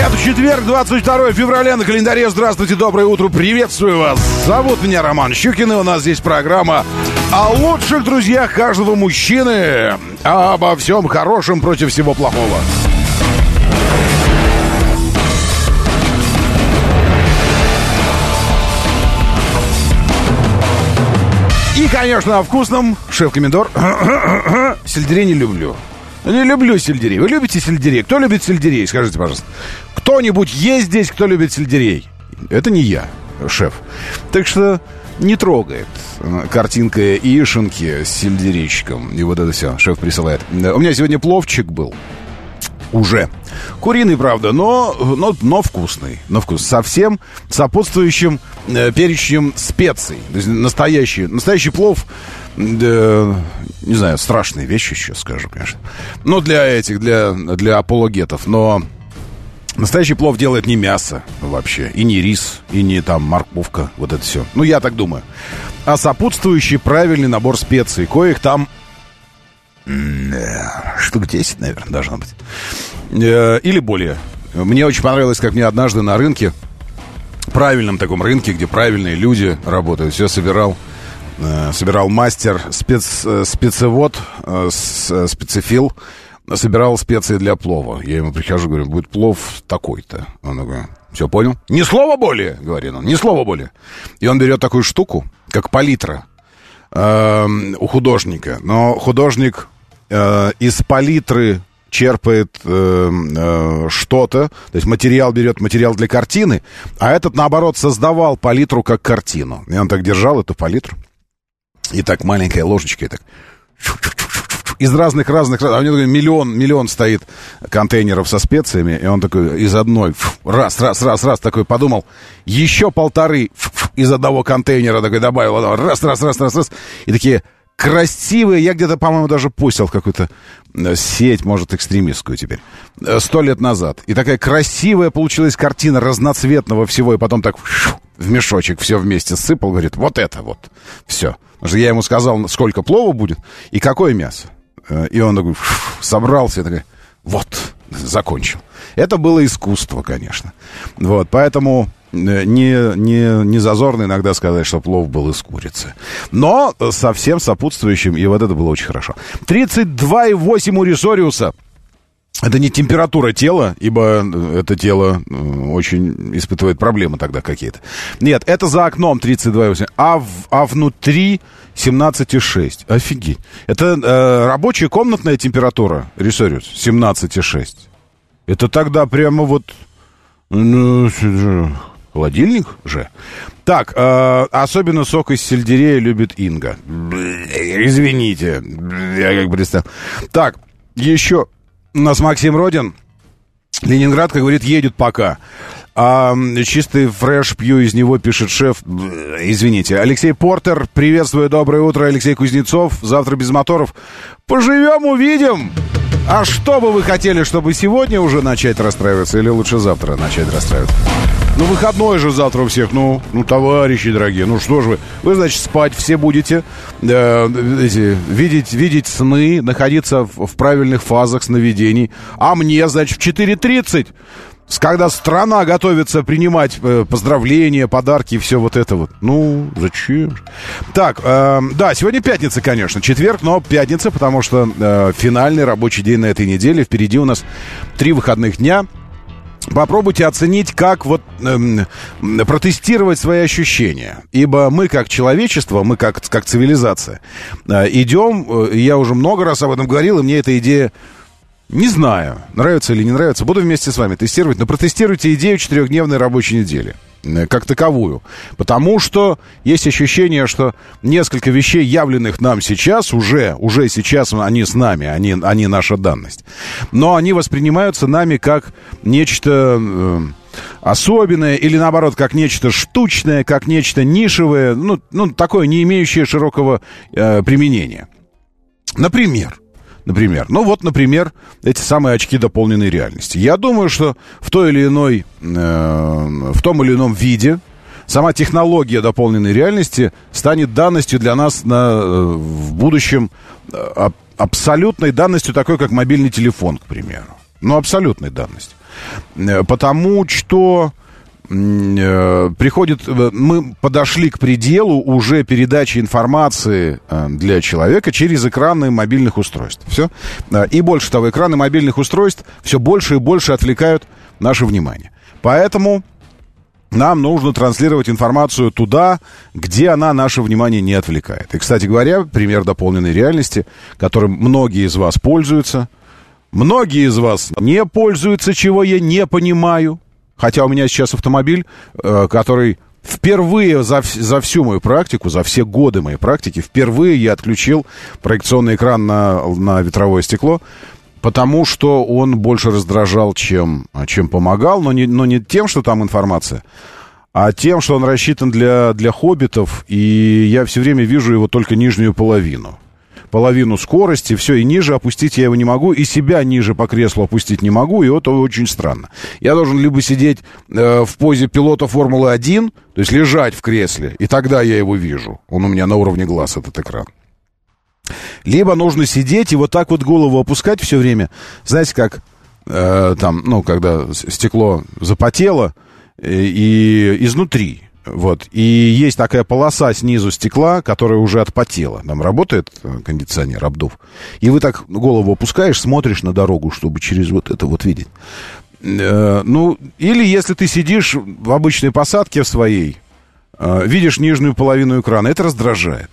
Это четверг, 22 февраля на календаре. Здравствуйте, доброе утро, приветствую вас. Зовут меня Роман Щукин, и у нас здесь программа о лучших друзьях каждого мужчины, обо всем хорошем против всего плохого. И, конечно, о вкусном шеф-комендор. Сельдерей не люблю. Не люблю сельдерей. Вы любите сельдерей? Кто любит сельдерей? Скажите, пожалуйста. Кто-нибудь есть здесь, кто любит сельдерей? Это не я, шеф. Так что не трогает картинка яишенки с сельдерейчиком. И вот это все шеф присылает. У меня сегодня пловчик был. Уже. Куриный, правда, но, но, но вкусный. Но вкус. Совсем сопутствующим э, перечнем специй. То есть настоящий, настоящий плов, э, не знаю, страшные вещи еще скажу, конечно. Но для этих, для, для апологетов. Но настоящий плов делает не мясо вообще, и не рис, и не там морковка, вот это все. Ну, я так думаю. А сопутствующий правильный набор специй, коих там штук 10, наверное, должно быть. Э, или более. Мне очень понравилось, как мне однажды на рынке, правильном таком рынке, где правильные люди работают, все собирал э, собирал мастер, спец, э, спецевод, специфил, собирал специи для плова. Я ему прихожу, говорю, будет плов такой-то. Он такой, все понял? Ни слова более, говорит он, ни слова более. И он берет такую штуку, как палитра э, у художника. Но художник э, из палитры черпает э, э, что-то, то есть материал берет материал для картины, а этот, наоборот, создавал палитру как картину. И он так держал эту палитру, и так маленькой ложечкой так из разных-разных... А у него миллион, миллион стоит контейнеров со специями, и он такой из одной... Раз, раз, раз, раз, такой подумал. Еще полторы из одного контейнера такой добавил. Раз, раз, раз, раз, раз. И такие красивые. Я где-то, по-моему, даже пустил какую-то э, сеть, может, экстремистскую теперь. Э, сто лет назад. И такая красивая получилась картина разноцветного всего. И потом так в мешочек все вместе сыпал. Говорит, вот это вот. Все. Потому что я ему сказал, сколько плова будет и какое мясо. Э, и он такой собрался, такой, вот, закончил. Это было искусство, конечно. Вот, поэтому э, не, не, не зазорно иногда сказать, что плов был из курицы. Но со всем сопутствующим, и вот это было очень хорошо. 32,8 у Ресориуса. Это не температура тела, ибо это тело э, очень испытывает проблемы тогда какие-то. Нет, это за окном 32,8, а, в, а внутри 17,6. Офигеть. Это э, рабочая комнатная температура, Ресориус, 17,6. Это тогда прямо вот... Ну, холодильник же. Так, э, особенно сок из сельдерея любит Инга. Извините, я как представил. Так, еще у нас Максим Родин. Ленинград, как говорит, едет пока. А чистый фреш пью из него, пишет шеф. Извините. Алексей Портер, приветствую, доброе утро. Алексей Кузнецов, завтра без моторов. Поживем, увидим. А что бы вы хотели, чтобы сегодня уже начать расстраиваться или лучше завтра начать расстраиваться? Ну, выходной же завтра у всех. Ну, ну, товарищи дорогие, ну что же вы? Вы, значит, спать все будете, э, эти, видеть, видеть сны, находиться в, в правильных фазах сновидений. А мне, значит, в 4.30 когда страна готовится принимать э, поздравления, подарки и все вот это вот. Ну, зачем? Так, э, да, сегодня пятница, конечно, четверг, но пятница, потому что э, финальный рабочий день на этой неделе. Впереди у нас три выходных дня. Попробуйте оценить, как вот эм, протестировать свои ощущения. Ибо мы как человечество, мы как, как цивилизация э, идем, э, я уже много раз об этом говорил, и мне эта идея не знаю, нравится или не нравится. Буду вместе с вами тестировать. Но протестируйте идею четырехдневной рабочей недели. Э, как таковую. Потому что есть ощущение, что несколько вещей, явленных нам сейчас, уже, уже сейчас они с нами, они, они наша данность. Но они воспринимаются нами как нечто... Э, особенное или наоборот как нечто штучное, как нечто нишевое, ну, ну такое не имеющее широкого э, применения. Например, Например. Ну вот, например, эти самые очки дополненной реальности. Я думаю, что в той или иной, э, в том или ином виде сама технология дополненной реальности станет данностью для нас на, э, в будущем э, абсолютной данностью, такой как мобильный телефон, к примеру. Ну, абсолютной данностью. Э, потому что приходит, э, мы подошли к пределу уже передачи информации для человека через экраны мобильных устройств. Все. И больше того, экраны мобильных устройств все больше и больше отвлекают наше внимание. Поэтому нам нужно транслировать информацию туда, где она наше внимание не отвлекает. И, кстати говоря, пример дополненной реальности, которым многие из вас пользуются – Многие из вас не пользуются, чего я не понимаю. Хотя у меня сейчас автомобиль, э, который впервые за, за всю мою практику, за все годы моей практики, впервые я отключил проекционный экран на, на ветровое стекло, потому что он больше раздражал, чем, чем помогал, но не, но не тем, что там информация, а тем, что он рассчитан для, для хоббитов, и я все время вижу его только нижнюю половину половину скорости, все, и ниже опустить я его не могу, и себя ниже по креслу опустить не могу, и это очень странно. Я должен либо сидеть э, в позе пилота Формулы-1, то есть лежать в кресле, и тогда я его вижу. Он у меня на уровне глаз, этот экран. Либо нужно сидеть и вот так вот голову опускать все время. Знаете, как э, там, ну, когда стекло запотело, э, и изнутри. Вот. И есть такая полоса снизу стекла, которая уже отпотела. Там работает э, кондиционер, обдув. И вы так голову опускаешь, смотришь на дорогу, чтобы через вот это вот видеть. Э, ну, или если ты сидишь в обычной посадке в своей, э, видишь нижнюю половину экрана, это раздражает.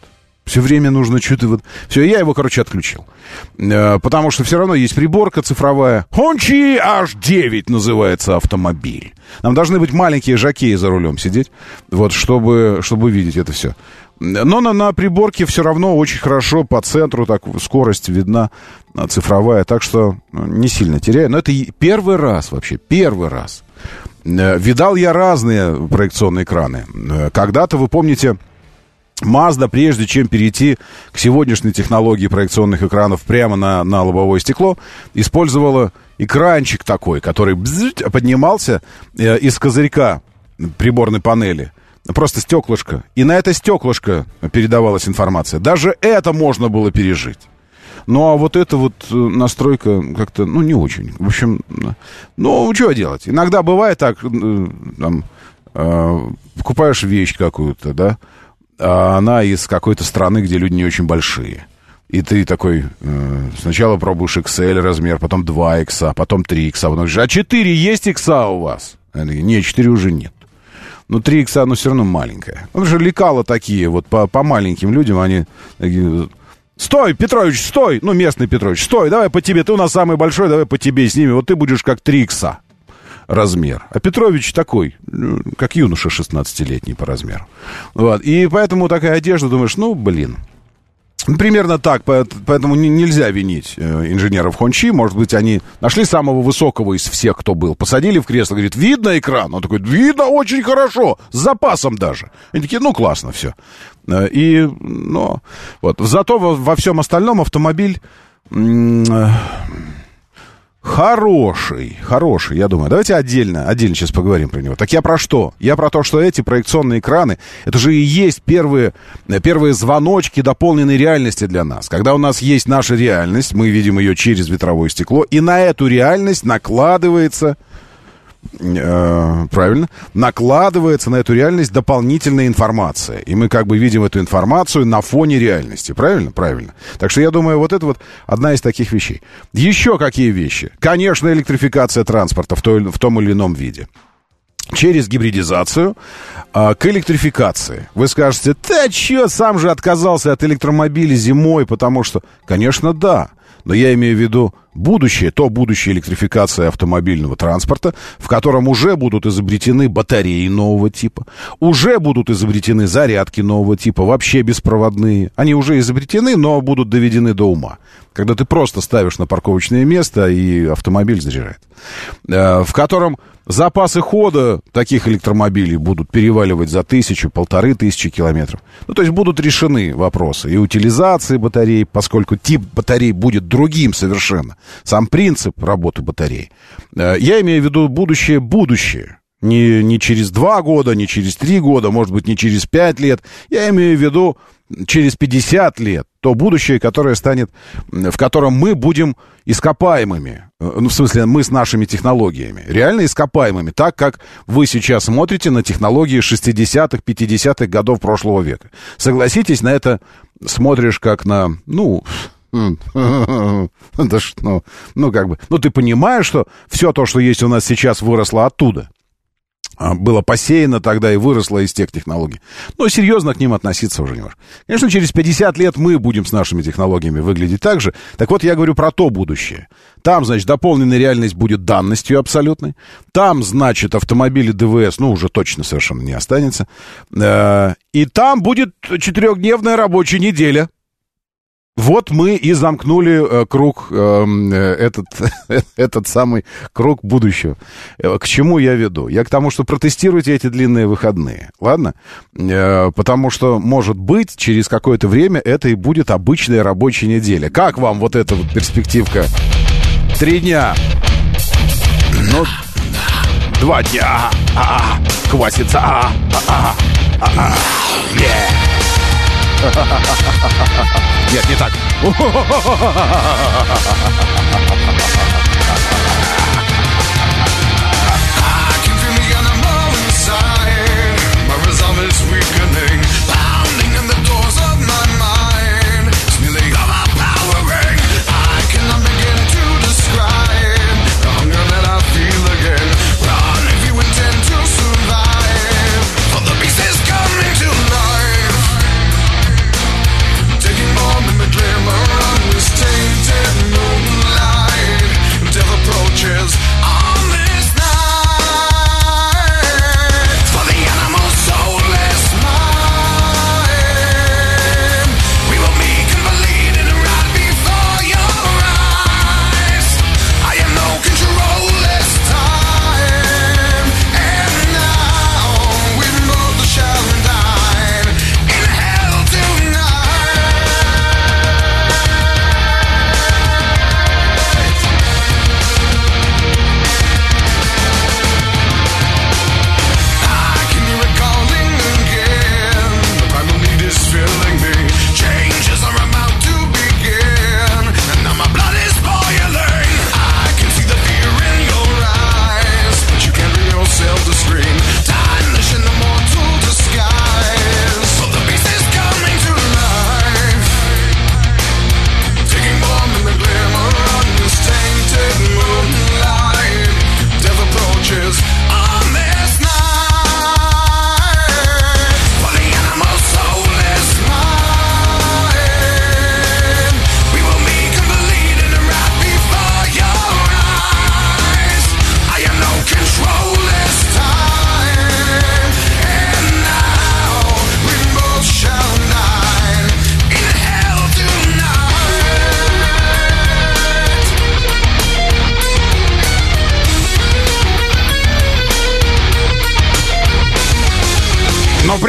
Все время нужно что-то вот... Все, я его, короче, отключил. Э, потому что все равно есть приборка цифровая. Honchi H9 называется автомобиль. Нам должны быть маленькие жакеи за рулем сидеть, вот, чтобы, чтобы видеть это все. Но на, на приборке все равно очень хорошо по центру, так скорость видна э, цифровая, так что э, не сильно теряю. Но это первый раз вообще, первый раз. Видал я разные проекционные экраны. Когда-то, вы помните, Mazda, прежде чем перейти к сегодняшней технологии проекционных экранов прямо на, на лобовое стекло, использовала экранчик такой, который поднимался э, из козырька приборной панели. Просто стеклышко. И на это стеклышко передавалась информация. Даже это можно было пережить. Ну, а вот эта вот э, настройка как-то, ну, не очень. В общем, ну, что делать? Иногда бывает так, э, там, э, покупаешь вещь какую-то, да, а она из какой-то страны, где люди не очень большие. И ты такой, э, сначала пробуешь XL размер, потом 2 X, потом 3 X, потом говоришь, а 4 есть X у вас? Они нет, 4 уже нет. Но 3 X, оно все равно маленькое. Ну, же лекала такие, вот по, по маленьким людям, они такие, Стой, Петрович, стой! Ну, местный Петрович, стой, давай по тебе, ты у нас самый большой, давай по тебе с ними, вот ты будешь как 3 икса размер. А Петрович такой, ну, как юноша 16-летний по размеру. Вот. И поэтому такая одежда, думаешь, ну, блин, Примерно так, поэтому нельзя винить э, инженеров Хончи. Может быть, они нашли самого высокого из всех, кто был. Посадили в кресло, говорит, видно экран? Он такой, видно очень хорошо, с запасом даже. Они такие, ну, классно, все. Э, и, ну, вот. Зато во, всем остальном автомобиль э, Хороший, хороший, я думаю. Давайте отдельно, отдельно сейчас поговорим про него. Так я про что? Я про то, что эти проекционные экраны, это же и есть первые, первые звоночки дополненной реальности для нас. Когда у нас есть наша реальность, мы видим ее через ветровое стекло, и на эту реальность накладывается э, правильно, накладывается на эту реальность дополнительная информация. И мы как бы видим эту информацию на фоне реальности. Правильно? Правильно. Так что я думаю, вот это вот одна из таких вещей. Еще какие вещи? Конечно, электрификация транспорта в, той, в том или ином виде через гибридизацию а, к электрификации. Вы скажете, ты что, сам же отказался от электромобиля зимой, потому что... Конечно, да. Но я имею в виду Будущее, то будущее электрификации автомобильного транспорта, в котором уже будут изобретены батареи нового типа, уже будут изобретены зарядки нового типа, вообще беспроводные. Они уже изобретены, но будут доведены до ума. Когда ты просто ставишь на парковочное место, и автомобиль заряжает. Э, в котором запасы хода таких электромобилей будут переваливать за тысячу, полторы тысячи километров. Ну, то есть будут решены вопросы и утилизации батарей, поскольку тип батарей будет другим совершенно. Сам принцип работы батарей. Э, я имею в виду будущее, будущее. Не, не через два года, не через три года, может быть, не через пять лет. Я имею в виду через 50 лет. То будущее, которое станет, в котором мы будем ископаемыми. Э, ну, в смысле, мы с нашими технологиями. Реально ископаемыми. Так, как вы сейчас смотрите на технологии 60-х, 50-х годов прошлого века. Согласитесь, на это смотришь как на, ну, да что, ну, как бы, ну, ты понимаешь, что все то, что есть у нас сейчас, выросло оттуда. А, было посеяно тогда и выросло из тех технологий. Но серьезно к ним относиться уже не можешь. Конечно, через 50 лет мы будем с нашими технологиями выглядеть так же. Так вот, я говорю про то будущее. Там, значит, дополненная реальность будет данностью абсолютной. Там, значит, автомобили ДВС, ну, уже точно совершенно не останется. Э, и там будет четырехдневная рабочая неделя. Вот мы и замкнули э, круг, эм, э, этот, этот самый круг будущего. Э, к чему я веду? Я к тому, что протестируйте эти длинные выходные, ладно? Потому что, может быть, через какое-то время это и будет обычная рабочая неделя. Как вам вот эта вот перспективка? Три дня. Ну, два дня. А, -а, квасится. А, -а, а, а, а, yeah. Нет, не так.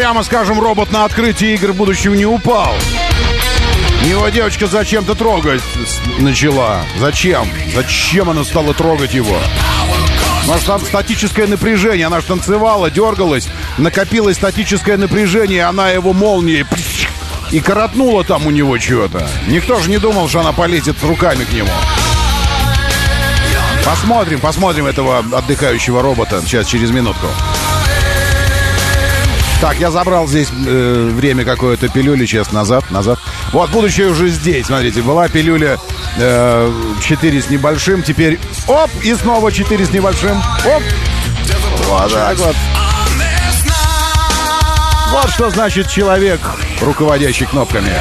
Прямо скажем, робот на открытии игр будущего не упал. Его девочка зачем-то трогать начала. Зачем? Зачем она стала трогать его? Может, там статическое напряжение. Она же танцевала, дергалась. Накопилось статическое напряжение. Она его молнией и коротнула там у него что-то. Никто же не думал, что она полезет руками к нему. Посмотрим, посмотрим этого отдыхающего робота сейчас через минутку. Так, я забрал здесь э, время какое-то пилюли, сейчас назад, назад. Вот, будущее уже здесь, смотрите, была пилюля э, 4 с небольшим, теперь оп, и снова 4 с небольшим, оп. Вот так вот. Вот что значит человек, руководящий кнопками.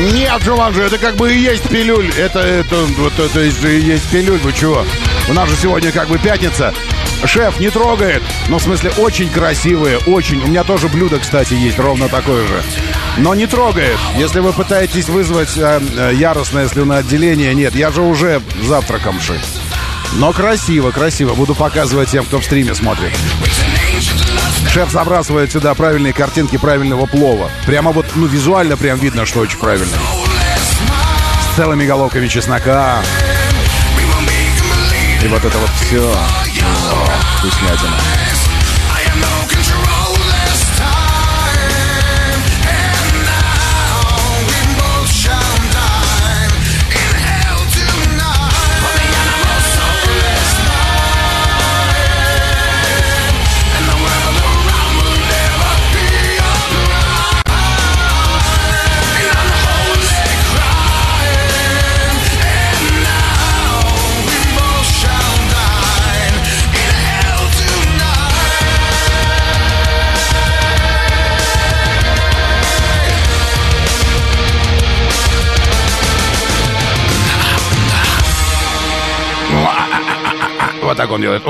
Нет, Джуманджи, это как бы и есть пилюль. Это, это, вот это и есть пилюль, вы чего? У нас же сегодня как бы пятница. Шеф не трогает. Ну, в смысле, очень красивые, очень. У меня тоже блюдо, кстати, есть ровно такое же. Но не трогает. Если вы пытаетесь вызвать э, э, яростное слюноотделение, нет, я же уже завтраком ши. Но красиво, красиво. Буду показывать тем, кто в стриме смотрит. Шеф забрасывает сюда правильные картинки правильного плова. Прямо вот, ну, визуально прям видно, что очень правильно. С целыми головками чеснока. И вот это вот все. О, вкуснятина. Вот так он делает.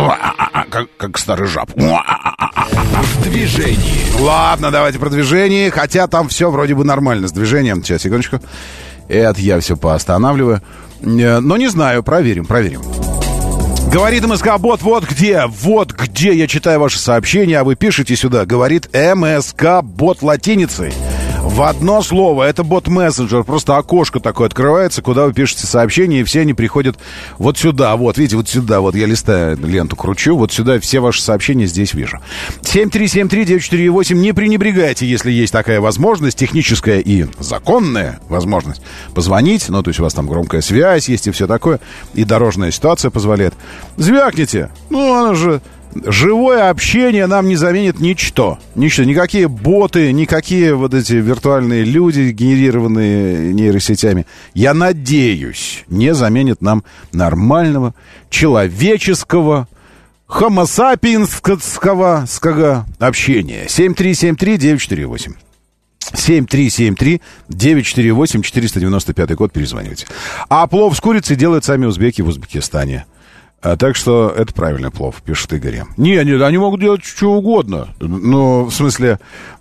Как, как старый жаб. В движении. Ладно, давайте про движение. Хотя там все вроде бы нормально с движением. Сейчас, секундочку. Это я все поостанавливаю. Э, Но не знаю, проверим, проверим. Говорит МСК Бот, вот где, вот где я читаю ваши сообщения, а вы пишете сюда. Говорит МСК Бот латиницей. В одно слово, это бот-мессенджер, просто окошко такое открывается, куда вы пишете сообщения, и все они приходят вот сюда, вот, видите, вот сюда, вот я листаю ленту, кручу, вот сюда все ваши сообщения здесь вижу. 7373948, не пренебрегайте, если есть такая возможность, техническая и законная возможность, позвонить, ну, то есть у вас там громкая связь есть и все такое, и дорожная ситуация позволяет. Звякните, ну, оно же живое общение нам не заменит ничто. Ничто. Никакие боты, никакие вот эти виртуальные люди, генерированные нейросетями, я надеюсь, не заменит нам нормального человеческого скага, общения. 7373-948. 7373948, 495 код, перезванивайте. А плов с курицей делают сами узбеки в Узбекистане. А, так что это правильный плов, пишет Игорь. Не, не, они могут делать что угодно. Ну, в смысле,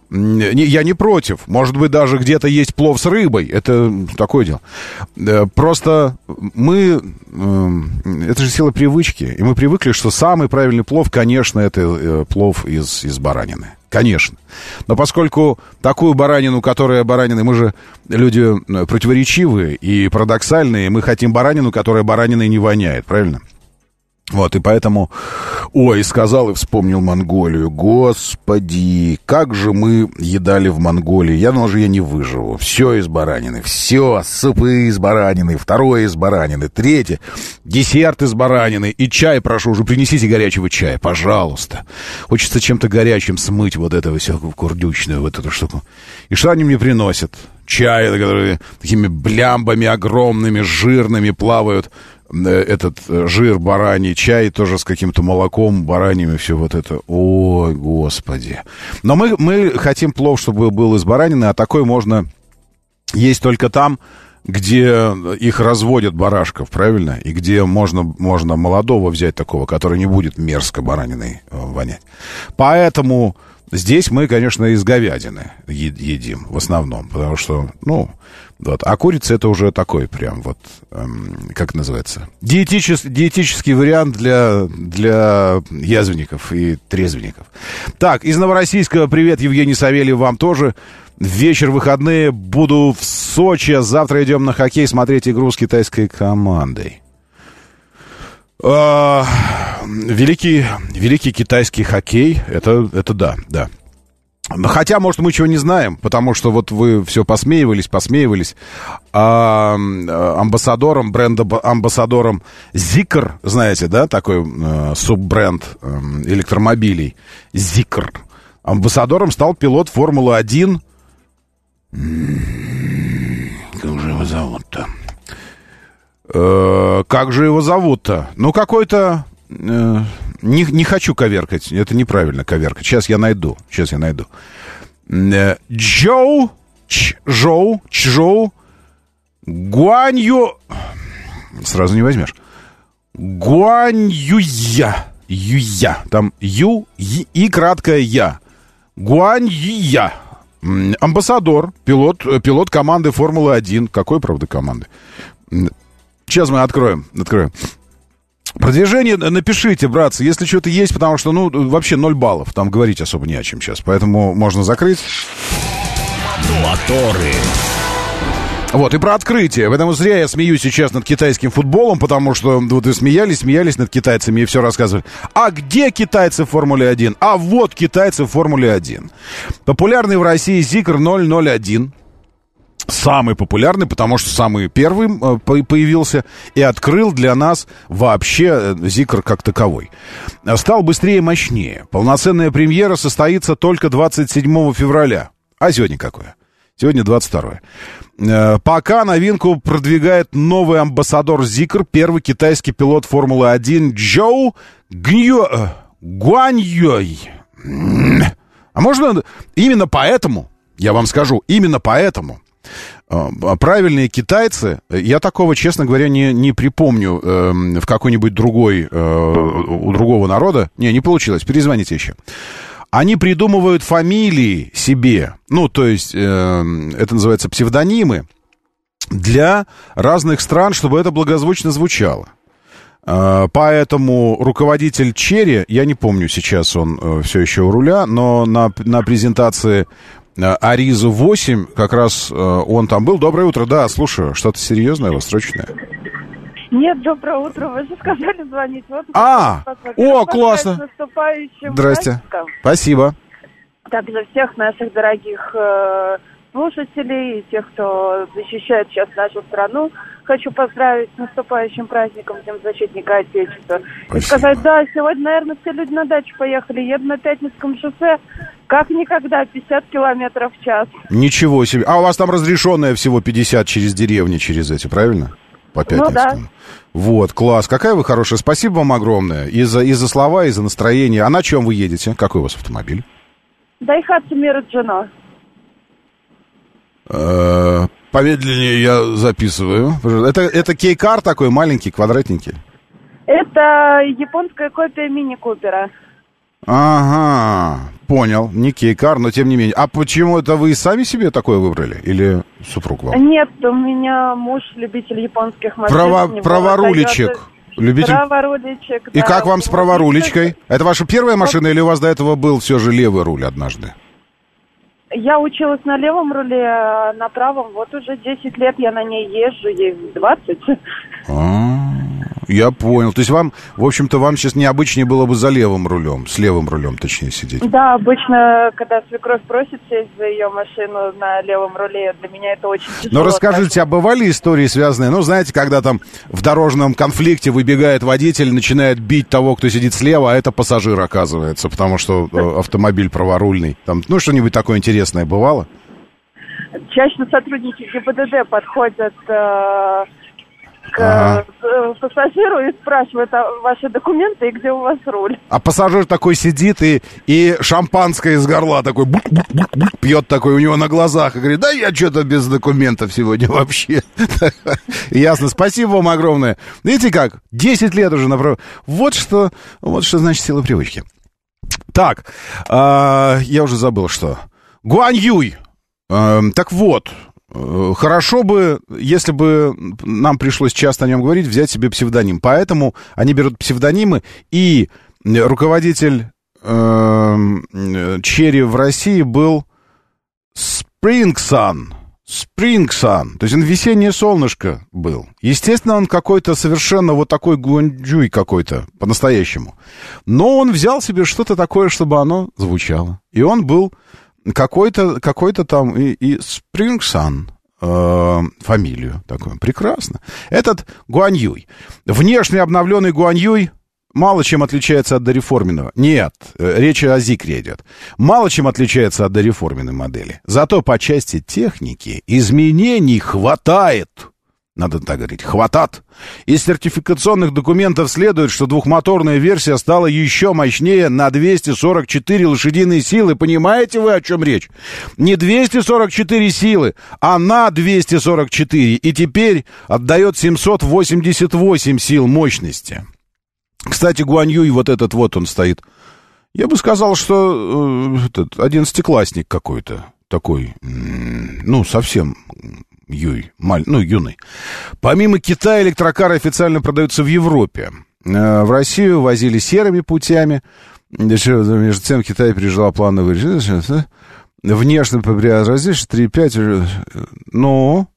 не, я не против. Может быть, даже где-то есть плов с рыбой. Это такое дело. Просто мы... Это же сила привычки. И мы привыкли, что самый правильный плов, конечно, это э, плов из, из баранины. Конечно. Но поскольку такую баранину, которая баранины, мы же люди э, противоречивые и парадоксальные, мы хотим баранину, которая бараниной не воняет, правильно? Вот, и поэтому... Ой, сказал и вспомнил Монголию. Господи, как же мы едали в Монголии. Я думал, же я не выживу. Все из баранины. Все, супы из баранины. Второе из баранины. Третье, десерт из баранины. И чай, прошу, уже принесите горячего чая, пожалуйста. Хочется чем-то горячим смыть вот этого всякого курдючную вот эту штуку. И что они мне приносят? Чай, которые такими блямбами огромными, жирными плавают этот жир бараний, чай тоже с каким-то молоком, бараньями, все вот это. Ой, господи. Но мы, мы хотим плов, чтобы был из баранины, а такой можно есть только там, где их разводят барашков, правильно? И где можно, можно молодого взять такого, который не будет мерзко бараниной вонять. Поэтому здесь мы, конечно, из говядины едим в основном, потому что, ну, вот. А курица это уже такой прям вот, эм, как называется, диетичес, диетический вариант для, для язвенников и трезвенников. Так, из Новороссийска привет, Евгений Савельев, вам тоже. Вечер, выходные, буду в Сочи. А завтра идем на хоккей смотреть игру с китайской командой. А, великий, великий китайский хоккей, это, это да, да. Хотя, может, мы чего не знаем, потому что вот вы все посмеивались, посмеивались. А, амбассадором, бренда амбассадором Zikr, знаете, да, такой э, суббренд э, электромобилей, Zikr. Амбассадором стал пилот Формулы-1. Как же его зовут-то? Э, как же его зовут-то? Ну, какой-то... Э, не, не хочу коверкать, это неправильно коверкать. Сейчас я найду, сейчас я найду. Э, Джоу, Чжоу, Чжоу, Гуанью... Сразу не возьмешь. Гуаньюя. Юя. Там ю и, и краткое я. Гуаньюя. Амбассадор, пилот, э, пилот команды Формулы-1. Какой, правда, команды? Сейчас мы откроем. Откроем. Продвижение напишите, братцы, если что-то есть, потому что, ну, вообще ноль баллов. Там говорить особо не о чем сейчас. Поэтому можно закрыть. Моторы. Вот, и про открытие. Поэтому зря я смеюсь сейчас над китайским футболом, потому что вот вы смеялись, смеялись над китайцами и все рассказывали. А где китайцы в Формуле 1? А вот китайцы в Формуле 1. Популярный в России Зикр 001. Самый популярный, потому что самый первый э, по- появился и открыл для нас вообще э, Зикр как таковой. А Стал быстрее и мощнее. Полноценная премьера состоится только 27 февраля. А сегодня какое? Сегодня 22 Э, Пока новинку продвигает новый амбассадор Зикр, первый китайский пилот Формулы-1 Джоу Гньо... э, Гуаньёй. А можно именно поэтому, я вам скажу, именно поэтому э, правильные китайцы, э, я такого, честно говоря, не, не припомню э, в какой-нибудь другой, э, у другого народа. Не, не получилось, перезвоните еще. Они придумывают фамилии себе, ну, то есть, э, это называется псевдонимы, для разных стран, чтобы это благозвучно звучало. Э, Поэтому руководитель Черри, я не помню, сейчас он все еще у руля, но на, на презентации э, Аризу 8 как раз э, он там был. Доброе утро, да, слушаю, что-то серьезное, вас срочное? Нет, доброе утро. Вы же сказали звонить. Вот, А, о, классно. Здрасте. праздником. Спасибо. Также всех наших дорогих э, слушателей и тех, кто защищает сейчас нашу страну, хочу поздравить с наступающим праздником Днем защитника Отечества. И Спасибо. сказать, да, сегодня, наверное, все люди на дачу поехали. Еду на Пятницком шоссе, как никогда, 50 километров в час. Ничего себе. А у вас там разрешенное всего 50 через деревни, через эти, правильно? По Ну да. Вот, класс. Какая вы хорошая. Спасибо вам огромное. И за, и за слова, и за настроение. А на чем вы едете? Какой у вас автомобиль? Дайхатсу Мираджино. Э, Помедленнее я записываю. Это, это кейкар такой маленький, квадратненький. Это японская копия мини-купера. Ага, понял. Не кейкар, но тем не менее. А почему это вы сами себе такое выбрали? Или супруг вам? Нет, у меня муж любитель японских машин. Право- праворуличек. Toyota Любитель... Праворуличек, И да. как вам с праворулечкой? Это ваша первая машина или у вас до этого был все же левый руль однажды? Я училась на левом руле, а на правом вот уже 10 лет я на ней езжу, ей 20. А, я понял. То есть вам, в общем-то, вам сейчас необычнее было бы за левым рулем, с левым рулем, точнее, сидеть. Да, обычно, когда свекровь просит сесть за ее машину на левом руле, для меня это очень тяжело. Но расскажите, а бывали истории связанные, ну, знаете, когда там в дорожном конфликте выбегает водитель, начинает бить того, кто сидит слева, а это пассажир оказывается, потому что э, автомобиль праворульный. Там, ну, что-нибудь такое интересное бывало? Чаще сотрудники ГИБДД подходят э, к Ага. э, пассажиру и спрашивают а, ваши документы и где у вас руль. А пассажир такой сидит и, и шампанское из горла такой бук-бук-бук-бук пьет такой у него на глазах и говорит, да я что-то без документов сегодня вообще. Ясно, спасибо вам огромное. Видите как, 10 лет уже направо. Вот что, вот что значит сила привычки. Так, а, я уже забыл, что. Гуань Юй. Эм, так вот, э, хорошо бы, если бы нам пришлось часто о нем говорить, взять себе псевдоним. Поэтому они берут псевдонимы, и руководитель э, Черри в России был Спрингсон. Спрингсон. То есть он весеннее солнышко был. Естественно, он какой-то совершенно вот такой гуанджуй какой-то, по-настоящему. Но он взял себе что-то такое, чтобы оно звучало. И он был какой-то какой там и, и Спрингсон э, фамилию такую. Прекрасно. Этот Гуаньюй. Внешне обновленный Гуаньюй мало чем отличается от дореформенного. Нет, э, речь о Зикре идет. Мало чем отличается от дореформенной модели. Зато по части техники изменений хватает. Надо так говорить, хватат. Из сертификационных документов следует, что двухмоторная версия стала еще мощнее на 244 лошадиные силы. Понимаете вы, о чем речь? Не 244 силы, а на 244. И теперь отдает 788 сил мощности. Кстати, Гуаньюй, вот этот вот он стоит. Я бы сказал, что э, этот, одиннадцатиклассник какой-то. Такой, ну, совсем Юй, маль, ну, юный. Помимо Китая, электрокары официально продаются в Европе. Э, в Россию возили серыми путями. Между тем, Китай пережила плановый режим. Внешне преобразишь 3,5. Ну,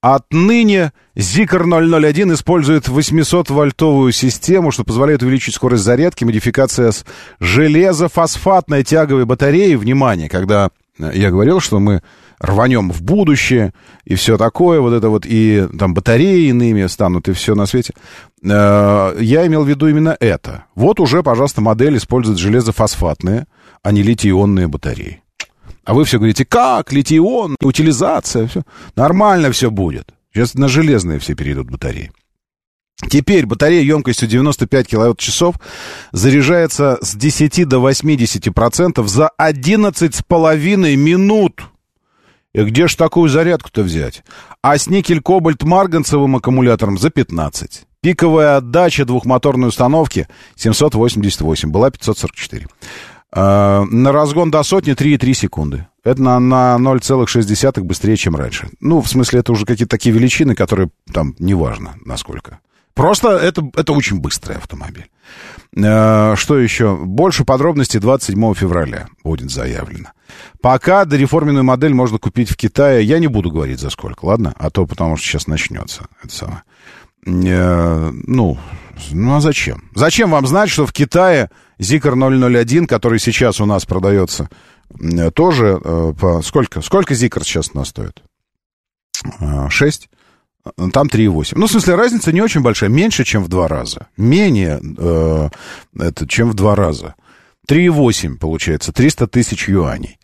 отныне Zikr 001 использует 800-вольтовую систему, что позволяет увеличить скорость зарядки. Модификация с железофосфатной тяговой батареей. Внимание, когда я говорил, что мы рванем в будущее, и все такое, вот это вот, и там батареи иными станут, и все на свете. Э, я имел в виду именно это. Вот уже, пожалуйста, модель использует железофосфатные, а не литий-ионные батареи. А вы все говорите, как, литий-ион, утилизация, все. Нормально все будет. Сейчас на железные все перейдут батареи. Теперь батарея емкостью 95 киловатт-часов заряжается с 10 до 80% за 11,5 минут. И где ж такую зарядку-то взять? А с никель-кобальт-марганцевым аккумулятором за 15. Пиковая отдача двухмоторной установки 788, была 544. А, на разгон до сотни 3,3 секунды. Это на, на 0,6 быстрее, чем раньше. Ну, в смысле, это уже какие-то такие величины, которые там неважно, насколько. Просто это, это очень быстрый автомобиль. Э, что еще? Больше подробностей 27 февраля будет заявлено. Пока дореформенную модель можно купить в Китае. Я не буду говорить за сколько, ладно? А то потому что сейчас начнется. Это самое. Э, ну, ну а зачем? Зачем вам знать, что в Китае Zikr 001, который сейчас у нас продается, э, тоже по... Сколько? Сколько Zikr сейчас у нас стоит? 6? Там 3,8. Ну, в смысле, разница не очень большая. Меньше, чем в два раза. Менее, э, это, чем в два раза. 3,8 получается. 300 тысяч юаней.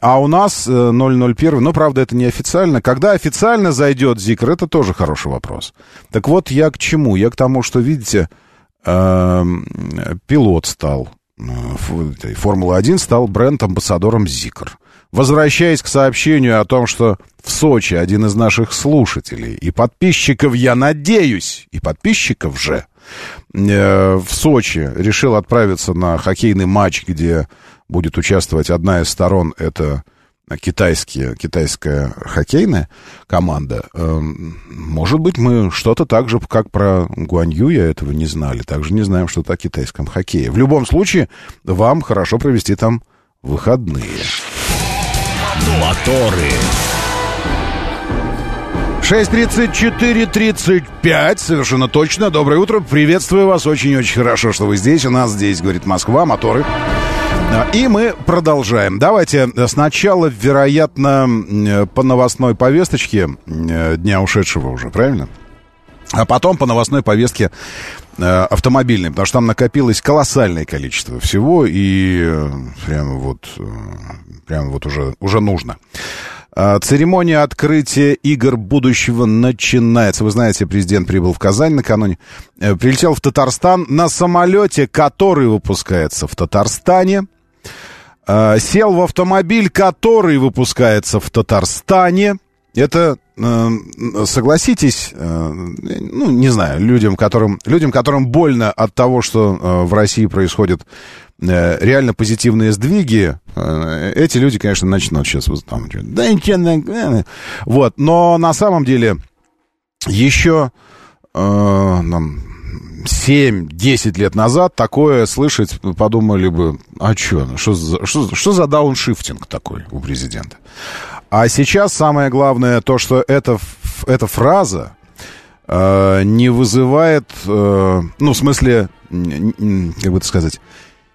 А у нас 001, э, ну, правда, это не официально. Когда официально зайдет Зикр, это тоже хороший вопрос. Так вот, я к чему? Я к тому, что, видите, э, пилот стал, э, Формула-1 стал бренд-амбассадором Зикр. Возвращаясь к сообщению о том, что в Сочи один из наших слушателей и подписчиков, я надеюсь, и подписчиков же, э, в Сочи решил отправиться на хоккейный матч, где будет участвовать одна из сторон, это китайские, китайская хоккейная команда. Э, может быть, мы что-то так же, как про Гуанью, я этого не знали, также не знаем что-то о китайском хоккее. В любом случае, вам хорошо провести там выходные. Моторы. 6.34.35, совершенно точно. Доброе утро, приветствую вас. Очень-очень хорошо, что вы здесь. У нас здесь, говорит Москва, моторы. И мы продолжаем. Давайте сначала, вероятно, по новостной повесточке э, дня ушедшего уже, правильно? А потом по новостной повестке э, автомобильной, потому что там накопилось колоссальное количество всего, и э, прямо вот, э, прямо вот уже, уже нужно. Э, церемония открытия игр будущего начинается. Вы знаете, президент прибыл в Казань накануне, э, прилетел в Татарстан на самолете, который выпускается в Татарстане, э, сел в автомобиль, который выпускается в Татарстане, это, э, согласитесь, э, ну, не знаю, людям, которым, людям, которым больно от того, что э, в России происходят реально позитивные сдвиги, эти люди, конечно, начнут сейчас вот там, да вот, но на самом деле еще нам 7-10 лет назад такое слышать подумали бы, а что, что, что, что за дауншифтинг такой у президента? А сейчас самое главное то, что эта, эта фраза э, не вызывает, э, ну, в смысле, как бы это сказать,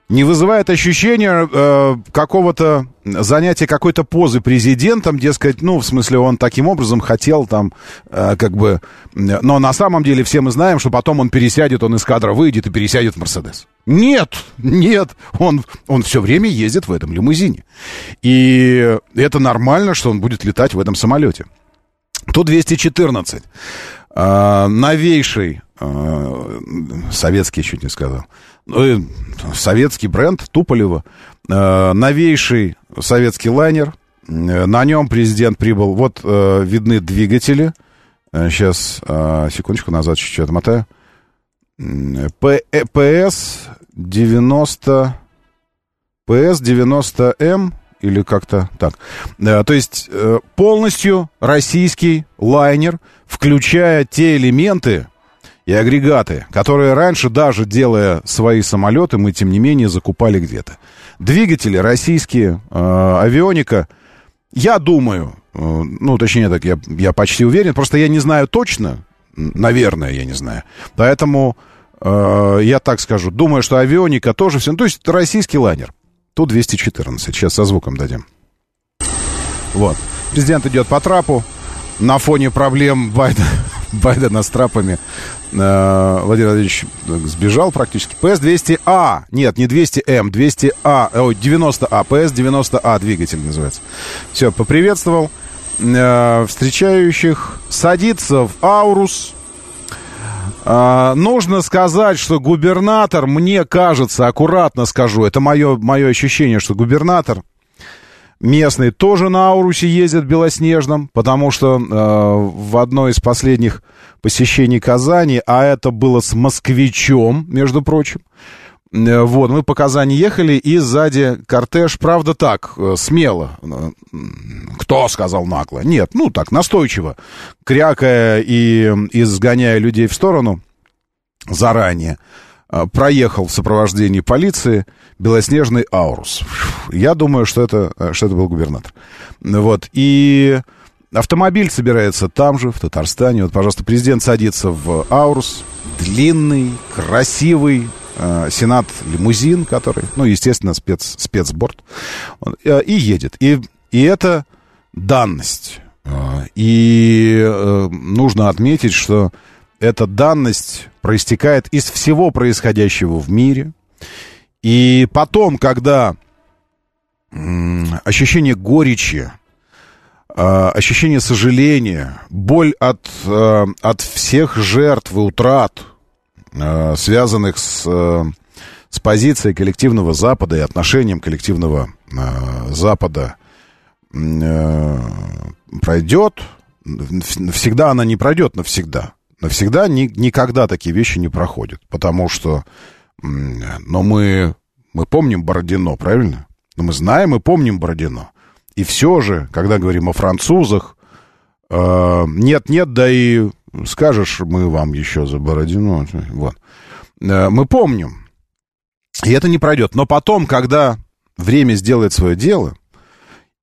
не вызывает ощущения э, какого-то занятия какой-то позы президентом, дескать, ну, в смысле, он таким образом хотел там, э, как бы... Но на самом деле все мы знаем, что потом он пересядет, он из кадра выйдет и пересядет в Мерседес. Нет, нет, он, он все время ездит в этом лимузине. И это нормально, что он будет летать в этом самолете. Ту-214. Э, новейший, э, советский, чуть не сказал, ну, советский бренд Туполева, э, новейший советский лайнер, э, на нем президент прибыл, вот э, видны двигатели, сейчас, э, секундочку назад чуть-чуть отмотаю, ПС 90, ПС 90М, или как-то так. Э, то есть э, полностью российский лайнер, включая те элементы и агрегаты, которые раньше, даже делая свои самолеты, мы, тем не менее, закупали где-то. Двигатели российские, э, авионика, я думаю, ну, точнее так, я, я почти уверен, просто я не знаю точно, наверное, я не знаю. Поэтому я так скажу, думаю, что авионика тоже все, ну, то есть российский лайнер. Ту-214. Сейчас со звуком дадим. Вот. Президент идет по трапу. На фоне проблем Байдена, Байдена с трапами э, Владимир Владимирович сбежал практически. ПС-200А. Нет, не 200М, 200А. Ой, 90А. ПС-90А двигатель называется. Все, поприветствовал. Э, встречающих. Садится в Аурус. А, нужно сказать, что губернатор, мне кажется, аккуратно скажу, это мое, мое ощущение, что губернатор местный тоже на Аурусе ездит белоснежном, потому что э, в одно из последних посещений Казани, а это было с москвичом, между прочим, вот, мы по Казани ехали, и сзади кортеж, правда так, э, смело. Э, кто сказал нагло? Нет, ну так, настойчиво. Крякая и изгоняя людей в сторону заранее, проехал в сопровождении полиции белоснежный Аурус. Я думаю, что это, что это был губернатор. Вот, и... Автомобиль собирается там же, в Татарстане. Вот, пожалуйста, президент садится в Аурус. Длинный, красивый, э, Сенат лимузин, который, ну, естественно, спец, спецборд, э, и едет. И, и это данность. Э, и э, нужно отметить, что эта данность проистекает из всего происходящего в мире. И потом, когда ощущение горечи, э, ощущение сожаления, боль от, э, от всех жертв и утрат, Э, связанных с, э, с позицией коллективного Запада и отношением коллективного э, Запада пройдет, всегда она не пройдет навсегда. Навсегда ни, никогда такие вещи не проходят, потому что, но мы, мы помним Бородино, правильно? Но мы знаем и помним Бородино. И все же, когда говорим о французах, нет-нет, да и скажешь, мы вам еще за Бородино. Вот. Э, мы помним. И это не пройдет. Но потом, когда время сделает свое дело,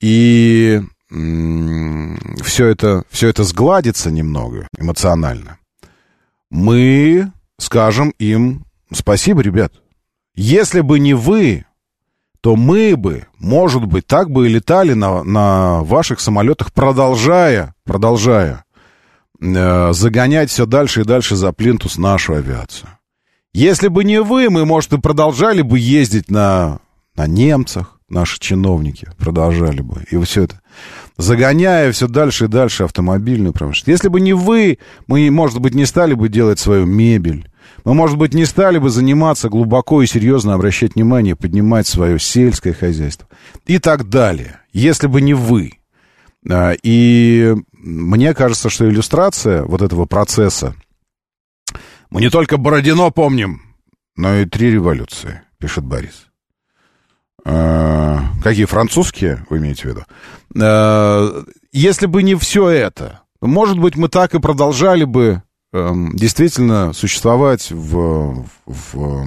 и все это, все это сгладится немного эмоционально, мы скажем им спасибо, ребят. Если бы не вы, то мы бы, может быть, так бы и летали на, на ваших самолетах, продолжая, продолжая Э, загонять все дальше и дальше за плинтус нашу авиацию. Если бы не вы, мы, может, и продолжали бы ездить на, на немцах, наши чиновники продолжали бы. И все это загоняя все дальше и дальше автомобильную промышленность. Если бы не вы, мы, может быть, не стали бы делать свою мебель. Мы, может быть, не стали бы заниматься глубоко и серьезно обращать внимание, поднимать свое сельское хозяйство и так далее. Если бы не вы. А, и мне кажется, что иллюстрация вот этого процесса... Мы не только Бородино помним, но и три революции, пишет Борис. Э, какие французские, вы имеете в виду? Э, если бы не все это, может быть, мы так и продолжали бы э, действительно существовать в, в, в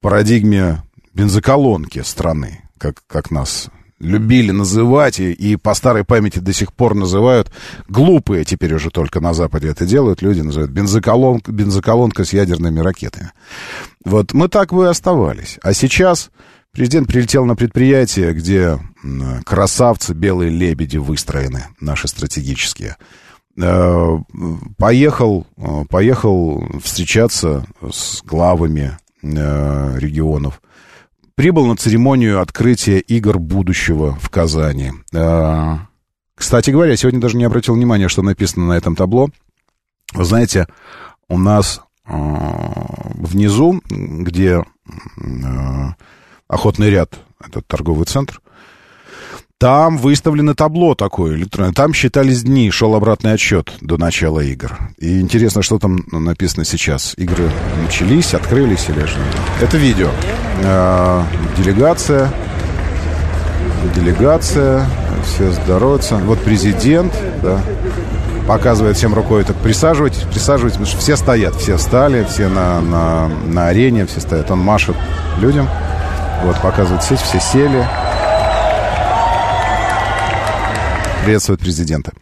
парадигме бензоколонки страны, как, как нас любили называть и, и по старой памяти до сих пор называют. Глупые теперь уже только на Западе это делают. Люди называют бензоколонка, бензоколонка с ядерными ракетами. Вот мы так бы и оставались. А сейчас президент прилетел на предприятие, где красавцы, белые лебеди выстроены, наши стратегические. Э, поехал, э, поехал встречаться с главами э, регионов прибыл на церемонию открытия игр будущего в Казани. А, Кстати говоря, сегодня даже не обратил внимания, что написано на этом табло. Вы знаете, у нас э, внизу, где э, охотный ряд, этот торговый центр, там выставлено табло такое электронное. Там считались дни, шел обратный отсчет до начала игр. И интересно, что там написано сейчас. Игры начались, открылись или что? Это видео. Э, делегация. Делегация. Все здороваются. Вот президент, да, показывает всем рукой, так присаживайтесь, присаживайтесь, потому что все стоят, все встали, все на, на, на арене, все стоят. Он машет людям, вот, показывает сеть, все сели. Приветствует президента.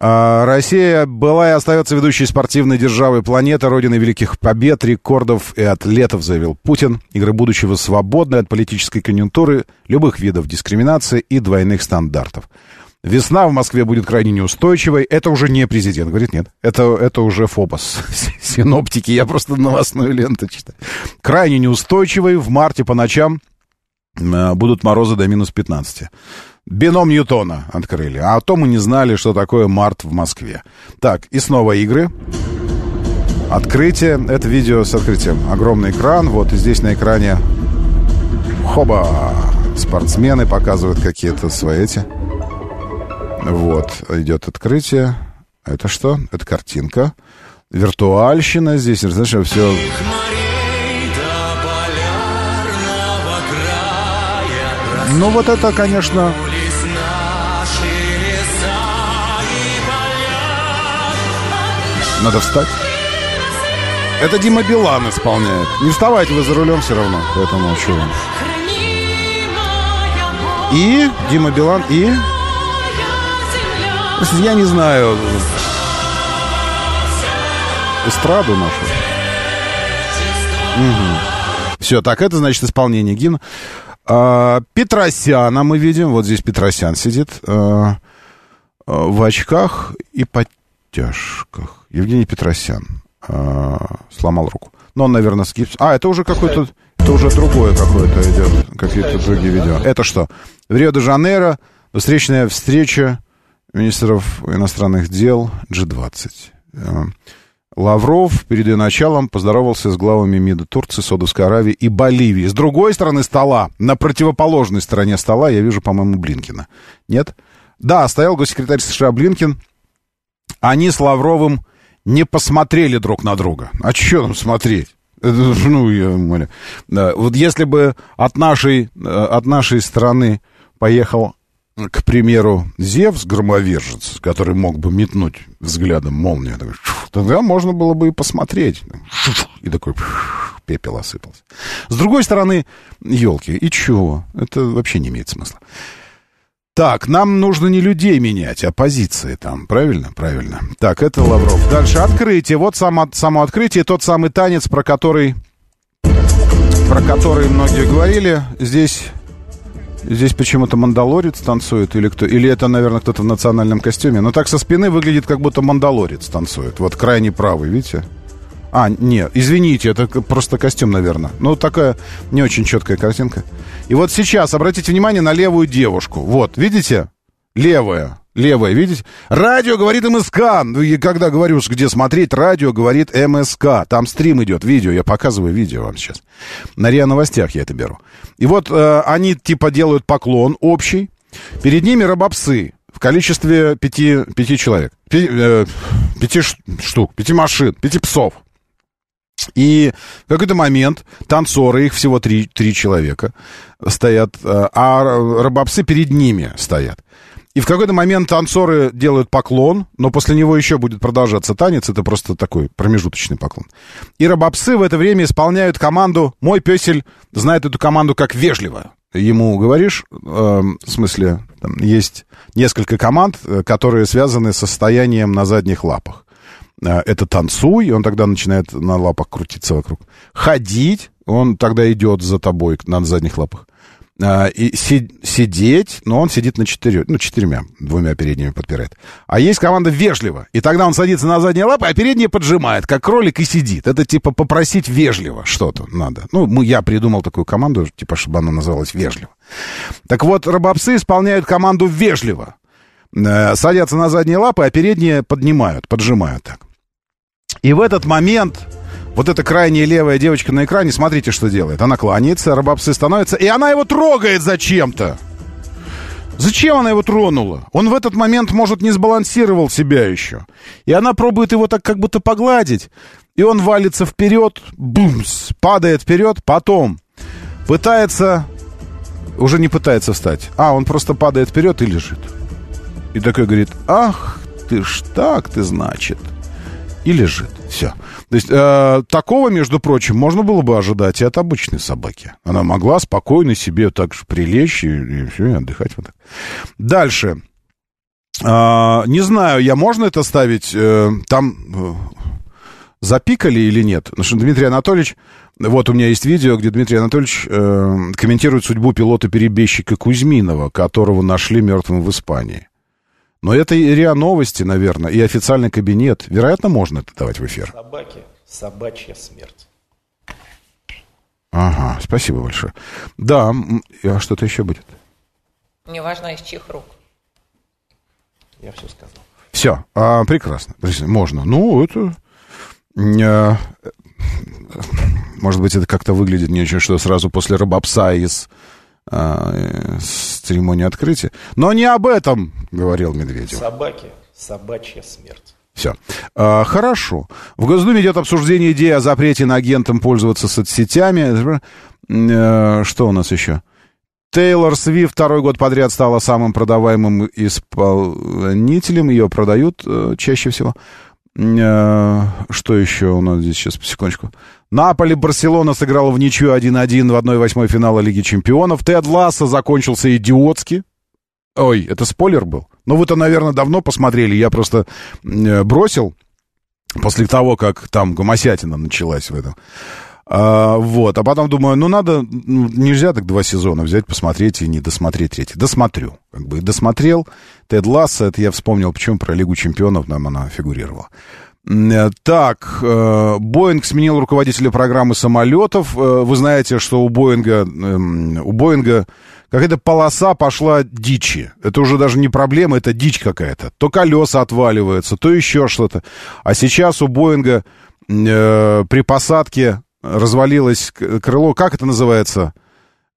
А, Россия была и остается ведущей спортивной державой планеты, родиной великих побед, рекордов и атлетов, заявил Путин. Игры будущего свободны от политической конъюнктуры, любых видов дискриминации и двойных стандартов. Весна в Москве будет крайне неустойчивой. Это уже не президент. Говорит, нет. Это, это уже Фобос. Синоптики. Я просто новостную ленту читаю. Крайне неустойчивой. В марте по ночам будут морозы до минус 15. Бином Ньютона открыли. А то мы не знали, что такое март в Москве. Так, и снова игры. Открытие. Это видео с открытием. Огромный экран. Вот и здесь на экране... Хоба! Спортсмены показывают какие-то свои эти... Вот, идет открытие. Это что? Это картинка. Виртуальщина здесь, знаешь, все... Ну, вот это, конечно... Надо встать. Это Дима Билан исполняет. Не вставайте, вы за рулем все равно, поэтому чего. И Дима Билан, и... Я не знаю. Эстраду нашу. Угу. Все, так, это значит исполнение гимна. А, Петросяна мы видим. Вот здесь Петросян сидит. А, а, в очках и подтяжках. Евгений Петросян. А, сломал руку. Но он, наверное, с. А, это уже какой-то... Это уже другое какое-то идет. Какие-то другие видео. Это что? В Рио-де-Жанейро встречная встреча министров иностранных дел G20. Э, Лавров перед ее началом поздоровался с главами МИДа Турции, Саудовской Аравии и Боливии. С другой стороны стола, на противоположной стороне стола, я вижу, по-моему, Блинкина. Нет? Да, стоял госсекретарь США Блинкин. Они с Лавровым не посмотрели друг на друга. А что там смотреть? Ну, я умоляю. Вот если бы от нашей, э, от нашей страны поехал к примеру, Зевс, громовержец, который мог бы метнуть взглядом молнию, тогда можно было бы и посмотреть. И такой пепел осыпался. С другой стороны, елки, и чего? Это вообще не имеет смысла. Так, нам нужно не людей менять, а позиции там. Правильно? Правильно. Так, это Лавров. Дальше открытие. Вот само, само открытие, тот самый танец, про который, про который многие говорили. Здесь Здесь почему-то мандалорец танцует или кто? Или это, наверное, кто-то в национальном костюме. Но так со спины выглядит, как будто мандалорец танцует. Вот крайне правый, видите? А, нет, извините, это просто костюм, наверное. Ну, такая не очень четкая картинка. И вот сейчас обратите внимание на левую девушку. Вот, видите? Левая. Левая, видите? Радио говорит МСК. Ну, и когда говорю, где смотреть, радио говорит МСК. Там стрим идет, видео. Я показываю видео вам сейчас. На РИА Новостях я это беру. И вот э, они типа делают поклон общий. Перед ними робопсы в количестве пяти, пяти человек. Пяти, э, пяти штук, пяти машин, пяти псов. И в какой-то момент танцоры, их всего три, три человека, стоят, э, а робопсы перед ними стоят. И в какой-то момент танцоры делают поклон, но после него еще будет продолжаться танец. Это просто такой промежуточный поклон. И рабопсы в это время исполняют команду. Мой песель знает эту команду как вежливо. Ему говоришь, э, в смысле, там есть несколько команд, э, которые связаны с состоянием на задних лапах. Э, это танцуй, он тогда начинает на лапах крутиться вокруг. Ходить, он тогда идет за тобой на задних лапах. А, и си, сидеть, но он сидит на четырех, ну, четырьмя, двумя передними подпирает. А есть команда вежливо, и тогда он садится на задние лапы, а передние поджимает, как кролик, и сидит. Это типа попросить вежливо что-то надо. Ну, мы, я придумал такую команду, типа, чтобы она называлась вежливо. Так вот, робопсы исполняют команду вежливо. Э, садятся на задние лапы, а передние поднимают, поджимают так. И в этот момент вот эта крайняя левая девочка на экране, смотрите, что делает. Она кланяется, рабопсы становится, и она его трогает зачем-то. Зачем она его тронула? Он в этот момент, может, не сбалансировал себя еще. И она пробует его так как будто погладить. И он валится вперед, бумс, падает вперед, потом пытается, уже не пытается встать. А, он просто падает вперед и лежит. И такой говорит, ах, ты ж так ты, значит. И лежит. Все. То есть э, такого, между прочим, можно было бы ожидать и от обычной собаки. Она могла спокойно себе так же прилечь и, и все, и отдыхать вот так. Дальше. Э, не знаю, я можно это ставить э, там... Э, запикали или нет? Потому что Дмитрий Анатольевич... Вот у меня есть видео, где Дмитрий Анатольевич э, комментирует судьбу пилота-перебежчика Кузьминова, которого нашли мертвым в Испании. Но это и РИА Новости, наверное, и официальный кабинет. Вероятно, можно это давать в эфир. Собаки, собачья смерть. Ага, спасибо большое. Да, а что-то еще будет? Неважно, из чьих рук. Я все сказал. Все, а, прекрасно. Можно. Ну, это... А, может быть, это как-то выглядит не очень, что сразу после Рабапса из а, с церемонии открытия. Но не об этом говорил Медведев. Собаки, собачья смерть. Все. А, хорошо. В Госдуме идет обсуждение идеи о запрете на агентам пользоваться соцсетями. А, что у нас еще? Тейлор Свифт второй год подряд стала самым продаваемым исполнителем. Ее продают э, чаще всего. Э, что еще у нас здесь сейчас, секундочку. Наполи Барселона сыграла в ничью 1-1 в 1-8 финала Лиги Чемпионов. Тед Ласса закончился идиотски. Ой, это спойлер был? Ну, вы-то, наверное, давно посмотрели. Я просто э, бросил после того, как там гомосятина началась в этом. А, вот, а потом думаю, ну надо, ну, нельзя так два сезона взять, посмотреть и не досмотреть третий. Досмотрю, как бы, досмотрел. Тед Ласса, это я вспомнил, почему про Лигу Чемпионов нам она фигурировала. Э, так, э, Боинг сменил руководителя программы самолетов. Э, вы знаете, что у Боинга, эм, у Боинга какая-то полоса пошла дичи. Это уже даже не проблема, это дичь какая-то. То колеса отваливаются, то еще что-то. А сейчас у Боинга при посадке развалилось крыло, как это называется?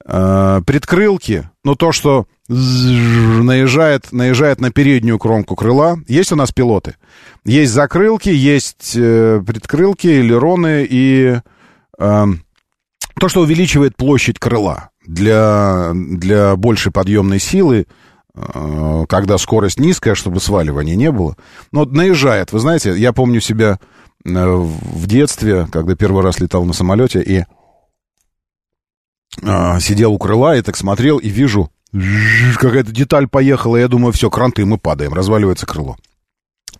Э, предкрылки, ну то, что наезжает, наезжает на переднюю кромку крыла. Есть у нас пилоты. Есть закрылки, есть э, предкрылки, элероны и э, то, что увеличивает площадь крыла для, для большей подъемной силы, э, когда скорость низкая, чтобы сваливания не было. Но наезжает. Вы знаете, я помню себя в детстве, когда первый раз летал на самолете и э, сидел у крыла и так смотрел и вижу, какая-то деталь поехала, я думаю, все, кранты, мы падаем, разваливается крыло.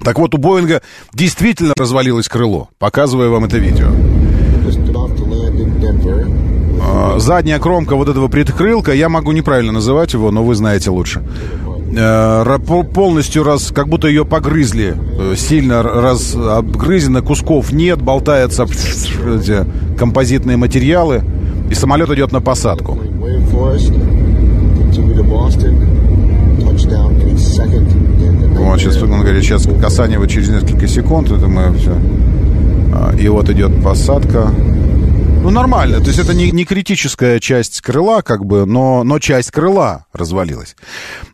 Так вот, у Боинга действительно развалилось крыло. Показываю вам это видео. А, задняя кромка вот этого предкрылка, я могу неправильно называть его, но вы знаете лучше. Э, полностью раз, как будто ее погрызли, э, сильно раз обгрызено, кусков нет, болтаются эти композитные материалы, и самолет идет на посадку. Вот, сейчас он говорит, сейчас касание вот через несколько секунд, это мы все. А, и вот идет посадка. Ну, нормально. То есть это не, не критическая часть крыла, как бы, но, но часть крыла развалилась.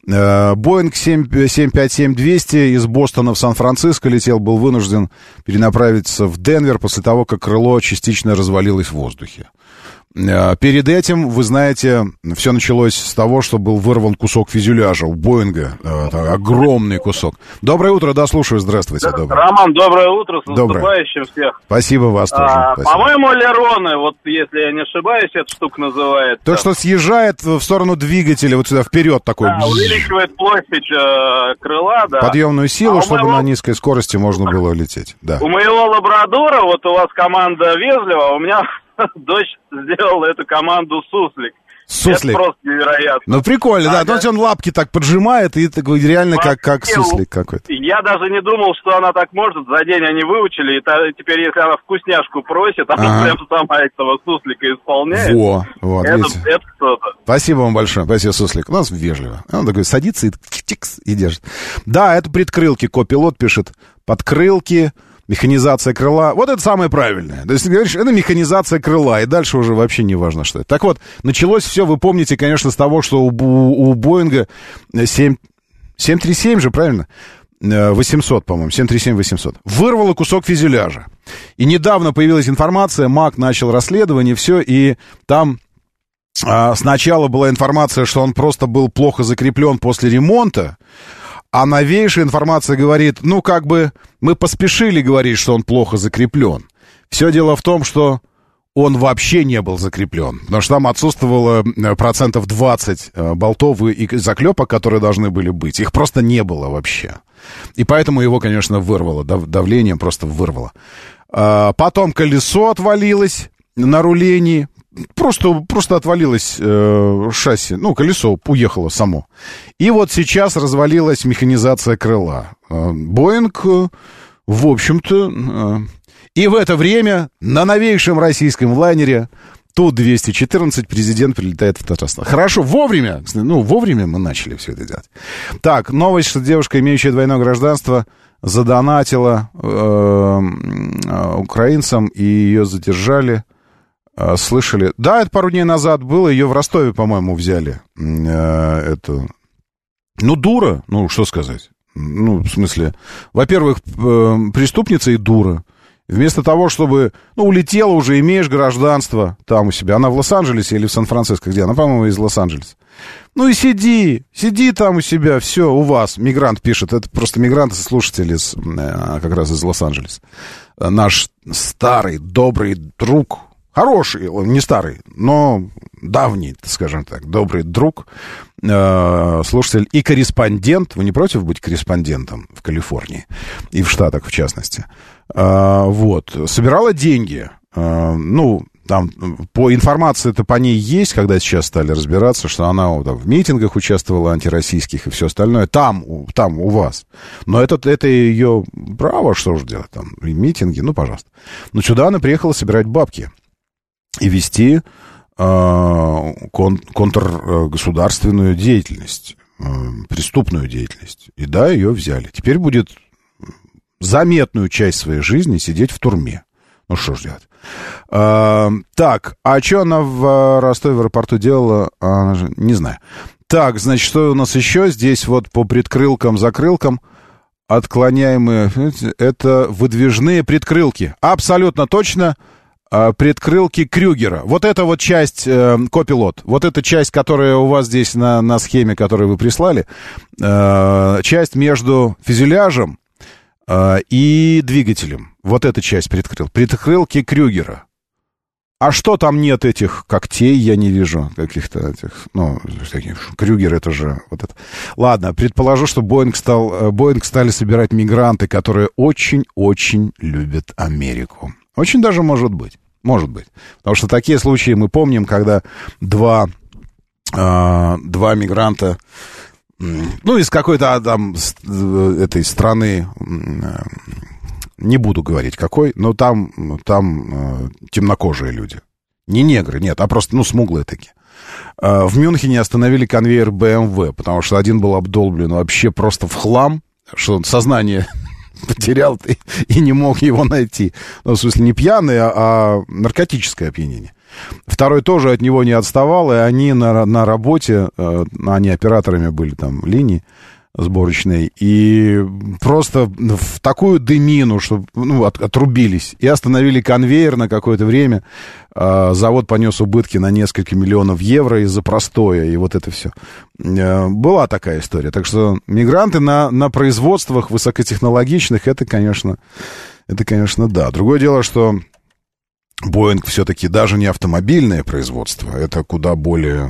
Э, Боинг 757-200 из Бостона в Сан-Франциско летел, был вынужден перенаправиться в Денвер после того, как крыло частично развалилось в воздухе. Э, перед этим, вы знаете, все началось с того, что был вырван кусок фюзеляжа у Боинга. Э, огромный кусок. Доброе утро, да, слушаю, здравствуйте. Доброе. Роман, доброе утро, с доброе. наступающим всех. Спасибо вас тоже. А, по-моему, Лероны, вот если я не ошибаюсь, эта штука называется. То, что съезжает в сторону двигателя, вот сюда вперед такой. Да, увеличивает площадь э, крыла, да. Подъемную силу, а чтобы моего... на низкой скорости можно было лететь, да. У моего лабрадора, вот у вас команда вежлива, у меня дочь сделала эту команду суслик. Суслик. Это просто невероятно. Ну, прикольно, да. Ага. То есть он лапки так поджимает, и такой реально как, как суслик какой-то. Я даже не думал, что она так может. За день они выучили, и та- теперь, если она вкусняшку просит, она прям сама этого суслика исполняет. Во, вот, это, видите. это что-то. Спасибо вам большое. Спасибо, Суслик. У нас вежливо. Он такой садится и тикс, и держит. Да, это предкрылки. Копилот пишет. Подкрылки, механизация крыла. Вот это самое правильное. То есть, ты говоришь, это механизация крыла. И дальше уже вообще не важно, что это. Так вот, началось все, вы помните, конечно, с того, что у, Бу- у Боинга 7, 737 же, правильно? Э, 800, по-моему, 737-800. Вырвало кусок фюзеляжа. И недавно появилась информация, МАК начал расследование, все, и там а, Сначала была информация, что он просто был плохо закреплен после ремонта, а новейшая информация говорит, ну, как бы мы поспешили говорить, что он плохо закреплен. Все дело в том, что он вообще не был закреплен, потому что там отсутствовало э, процентов 20 э, болтов и заклепок, которые должны были быть. Их просто не было вообще. И поэтому его, конечно, вырвало, дав- давлением просто вырвало. А, Потом колесо отвалилось на рулении, просто, просто отвалилось э, шасси, ну, колесо уехало само. И вот сейчас развалилась механизация крыла. Э, Боинг, э, в общем-то... э, и в это время на новейшем российском лайнере Ту-214 президент прилетает в Татарстан. Хорошо, вовремя, ну, вовремя мы начали все это делать. Так, новость, что девушка, имеющая двойное гражданство, задонатила э, э, украинцам, и ее задержали. Э, слышали? Да, это пару дней назад было, ее в Ростове, по-моему, взяли. Э, это... Ну, дура, ну, что сказать. Ну, в смысле, во-первых, э, преступница и дура. Вместо того, чтобы, ну, улетела уже, имеешь гражданство там у себя. Она в Лос-Анджелесе или в Сан-Франциско, где? Она, по-моему, из Лос-Анджелеса. Ну и сиди, сиди там у себя, все, у вас. Мигрант пишет, это просто мигрант, слушатель из, э, как раз из Лос-Анджелеса. Наш старый, добрый друг, хороший, не старый, но давний, скажем так, добрый друг, э, слушатель и корреспондент. Вы не против быть корреспондентом в Калифорнии и в Штатах, в частности? Э, вот, собирала деньги. Э, ну, там по информации-то по ней есть, когда сейчас стали разбираться, что она там, в митингах участвовала антироссийских и все остальное. Там, там у вас. Но это, это ее право, что же делать там, и митинги, ну, пожалуйста. Но сюда она приехала собирать бабки и вести э, кон, контргосударственную деятельность, э, преступную деятельность. И да, ее взяли. Теперь будет заметную часть своей жизни сидеть в турме. Ну что ж делать. А, так, а что она в а, Ростове в аэропорту делала? А, не знаю. Так, значит, что у нас еще? Здесь вот по предкрылкам, закрылкам отклоняемые, это выдвижные предкрылки. Абсолютно точно а, предкрылки Крюгера. Вот эта вот часть э, копилот, вот эта часть, которая у вас здесь на, на схеме, которую вы прислали, э, часть между фюзеляжем э, и двигателем. Вот эта часть предкрыл. Предкрылки Крюгера. А что там нет этих когтей, я не вижу каких-то этих, ну, таких, Крюгер это же вот это. Ладно, предположу, что Боинг стал, э, Боинг стали собирать мигранты, которые очень-очень любят Америку. Очень даже может быть, может быть. Потому что такие случаи мы помним, когда два, э, два мигранта, ну, из какой-то а, там э, этой страны, э, не буду говорить какой, но там, там э, темнокожие люди. Не негры, нет, а просто, ну, смуглые такие. Э, в Мюнхене остановили конвейер BMW, потому что один был обдолблен вообще просто в хлам, что сознание потерял и, и не мог его найти. Ну, в смысле, не пьяный, а, а наркотическое опьянение. Второй тоже от него не отставал, и они на, на работе, э, они операторами были там линии сборочной, и просто в такую дымину, что ну, от- отрубились, и остановили конвейер на какое-то время. А, Завод понес убытки на несколько миллионов евро из-за простоя, и вот это все. Была такая история. Так что мигранты на, на производствах высокотехнологичных, это, конечно, это, конечно, да. Другое дело, что Боинг все-таки даже не автомобильное производство, это куда более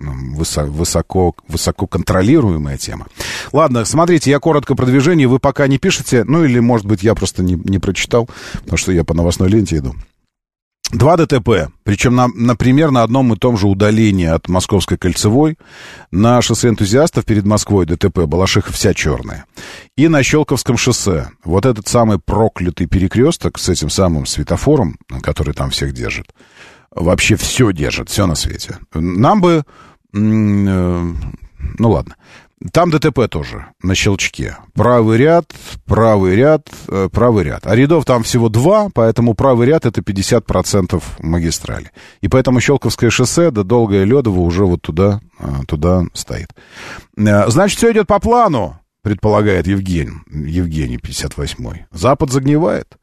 высоко, высоко контролируемая тема. Ладно, смотрите, я коротко про движение, вы пока не пишете, ну или, может быть, я просто не, не прочитал, потому что я по новостной ленте иду. Два ДТП, причем, на, например, на одном и том же удалении от Московской кольцевой. На шоссе энтузиастов перед Москвой ДТП, Балашиха вся черная. И на Щелковском шоссе. Вот этот самый проклятый перекресток с этим самым светофором, который там всех держит. Вообще все держит, все на свете. Нам бы... э, Ну ладно. Там ДТП тоже на щелчке. Правый ряд, правый ряд, э, правый ряд. А рядов там всего два, поэтому правый ряд это 50% магистрали. И поэтому Щелковское шоссе до Долгое Ледово уже вот туда, э, туда стоит. Значит, все идет по плану, предполагает Евгений, Евгений 58-й. Запад загнивает.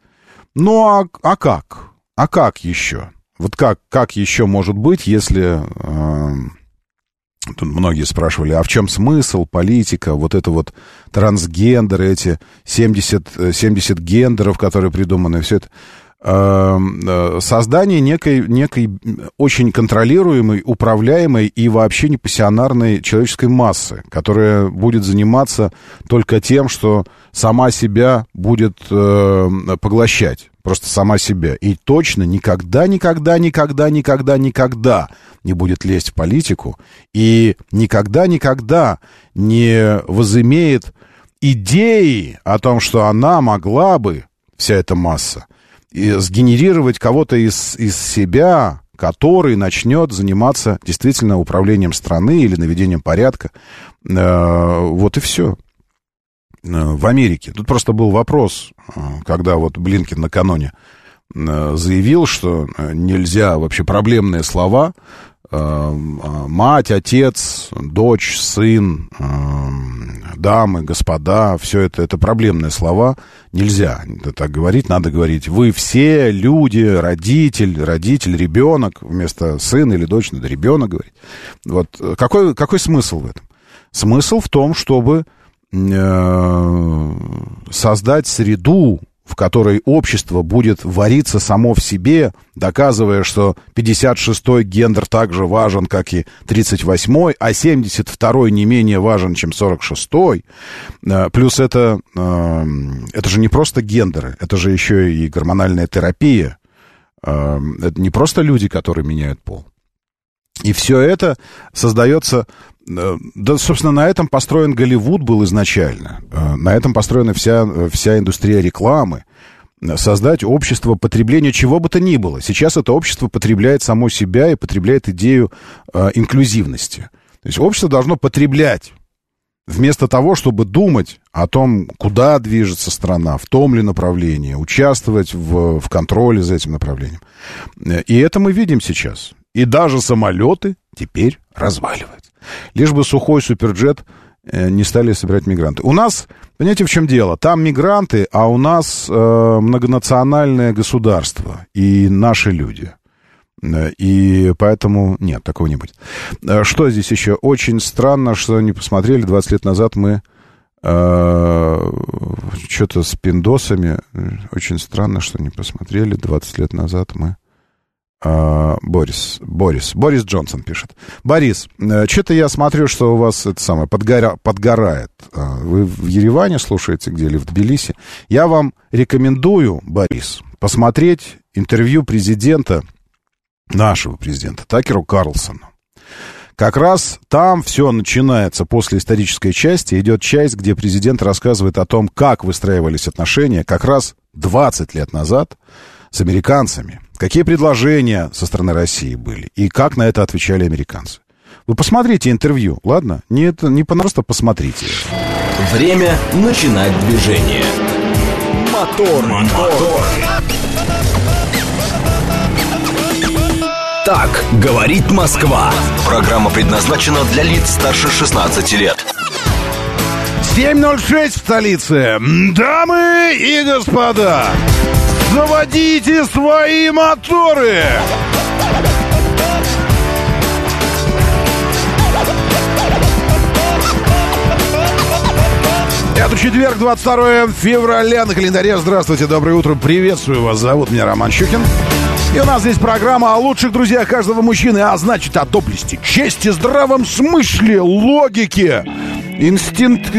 Ну а, а как? А как еще? Вот как, как еще может быть, если... э, Тут многие спрашивали, а в чем смысл, политика, вот это вот трансгендеры, эти 70, э, 70 гендеров, которые придуманы, все это. Э, э, Создание некой, некой очень контролируемой, управляемой и вообще не пассионарной человеческой массы, которая будет заниматься только тем, что сама себя будет э, поглощать. Просто сама себя. И точно никогда, никогда, никогда, никогда, никогда не будет лезть в политику. И никогда, никогда не возымеет идеи о том, что она могла бы, вся эта масса, сгенерировать кого-то из, из себя, который начнет заниматься действительно управлением страны или наведением порядка. Э, Вот и все. В Америке. Тут просто был вопрос, э, когда вот Блинкин накануне э, заявил, что э, нельзя вообще проблемные слова э, э, мать, отец, дочь, сын, э, дамы, господа, все это, это проблемные слова. Нельзя это так говорить, надо говорить вы все люди, родитель, родитель, ребенок, вместо сын или дочь надо ребенок говорить. Вот э, какой, какой смысл в этом? Смысл в том, чтобы э, создать среду, в которой общество будет вариться само в себе, доказывая, что 56-й гендер так же важен, как и 38-й, а 72-й не менее важен, чем 46-й. Э, Плюс это, э, это же не просто гендеры, это же еще и гормональная терапия. Э, Это не просто люди, которые меняют пол. И все это создается... э, Да, собственно, на этом построен Голливуд был изначально. Э, На этом построена вся, э, вся индустрия рекламы. Создать общество потребления чего бы то ни было. Сейчас это общество потребляет само себя и потребляет идею э, инклюзивности. То есть общество должно потреблять вместо того, чтобы думать о том, куда движется страна, в том ли направлении, участвовать в, в контроле за этим направлением. И это мы видим сейчас. И даже самолеты теперь разваливаются. Лишь бы сухой суперджет э, не стали собирать мигранты. У нас, понимаете, в чем дело? Там мигранты, а у нас э, многонациональное государство и наши люди. Э, И поэтому нет, такого не будет. Э, Что здесь еще? Очень странно, что не посмотрели. 20 лет назад мы э, что-то с пиндосами. Очень странно, что не посмотрели. 20 лет назад мы... А, Борис, Борис, Борис Джонсон пишет. Борис, что-то я смотрю, что у вас это самое подгоря, подгорает. А, Вы в Ереване слушаете где или в Тбилиси. Я вам рекомендую, Борис, посмотреть интервью президента, нашего президента, Такеру Карлсону. Как раз там все начинается после исторической части. Идет часть, где президент рассказывает о том, как выстраивались отношения как раз 20 лет назад с американцами. Какие предложения со стороны России были и как на это отвечали американцы. Вы посмотрите интервью, ладно? Не, это, не просто посмотрите. Время начинать движение. Мотор, мотор. Так говорит Москва. Программа предназначена для лиц старше 16 лет. 7.06 в столице. Дамы и господа, заводите свои моторы! Это четверг, 22 февраля на календаре. Здравствуйте, доброе утро, приветствую вас. Зовут меня Роман Щукин. И у нас здесь программа о лучших друзьях каждого мужчины, а значит о доблести, чести, здравом смысле, логике Инстинкт,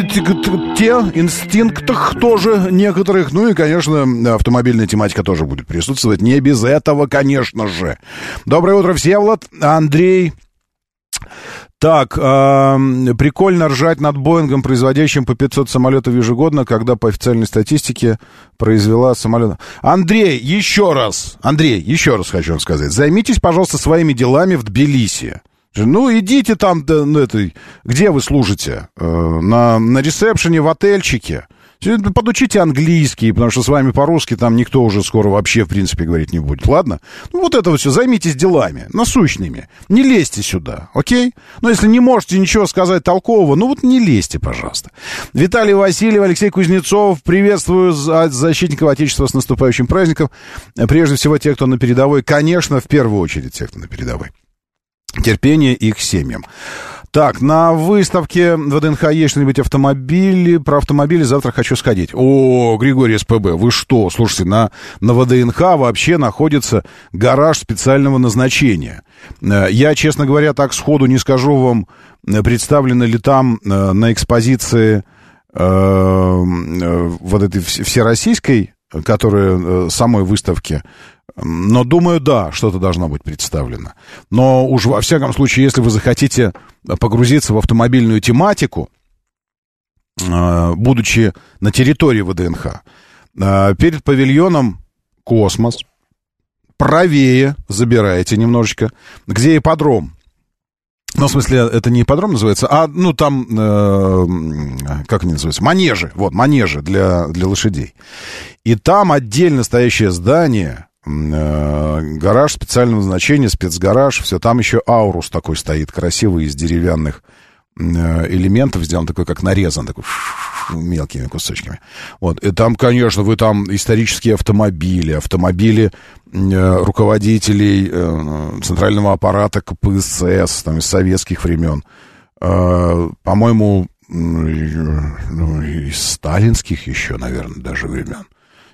инстинктах тоже некоторых. Ну и, конечно, автомобильная тематика тоже будет присутствовать. Не без этого, конечно же. Доброе утро, Всеволод. Андрей так, э, прикольно ржать над Боингом, производящим по 500 самолетов ежегодно, когда по официальной статистике произвела самолет. Андрей, еще раз, Андрей, еще раз хочу вам сказать, займитесь, пожалуйста, своими делами в Тбилиси. Ну, идите там, да, ну, это, где вы служите? Э, на, на ресепшене, в отельчике. Подучите английский, потому что с вами по-русски там никто уже скоро вообще, в принципе, говорить не будет. Ладно? Ну, вот это вот все. Займитесь делами, насущными. Не лезьте сюда, окей? Но если не можете ничего сказать толкового, ну вот не лезьте, пожалуйста. Виталий Васильев, Алексей Кузнецов. Приветствую защитников Отечества с наступающим праздником. Прежде всего, те, кто на передовой. Конечно, в первую очередь, те, кто на передовой. Терпение их семьям. Так, на выставке ВДНХ есть что-нибудь автомобили. Про автомобили завтра хочу сходить. О, Григорий СПБ, вы что? Слушайте, на, на ВДНХ вообще находится гараж специального назначения. Э, я, честно говоря, так сходу не скажу вам, э, представлены ли там э, на экспозиции вот этой всероссийской, которая самой выставки, но думаю, да, что-то должно быть представлено. Но уж во всяком случае, если вы захотите погрузиться в автомобильную тематику, э, будучи на территории ВДНХ, э, перед павильоном «Космос», правее забираете немножечко, где ипподром. Ну, в смысле, это не ипподром называется, а, ну, там, э, как они называются, манежи, вот, манежи для, для лошадей. И там отдельно стоящее здание, гараж специального назначения, спецгараж, все. Там еще аурус такой стоит, красивый, из деревянных э, элементов, сделан такой, как нарезан, такой мелкими кусочками. Вот. И там, конечно, вы там исторические автомобили, автомобили э, руководителей э, центрального аппарата КПСС, там, из советских времен. Э, по-моему, ну, из сталинских еще, наверное, даже времен.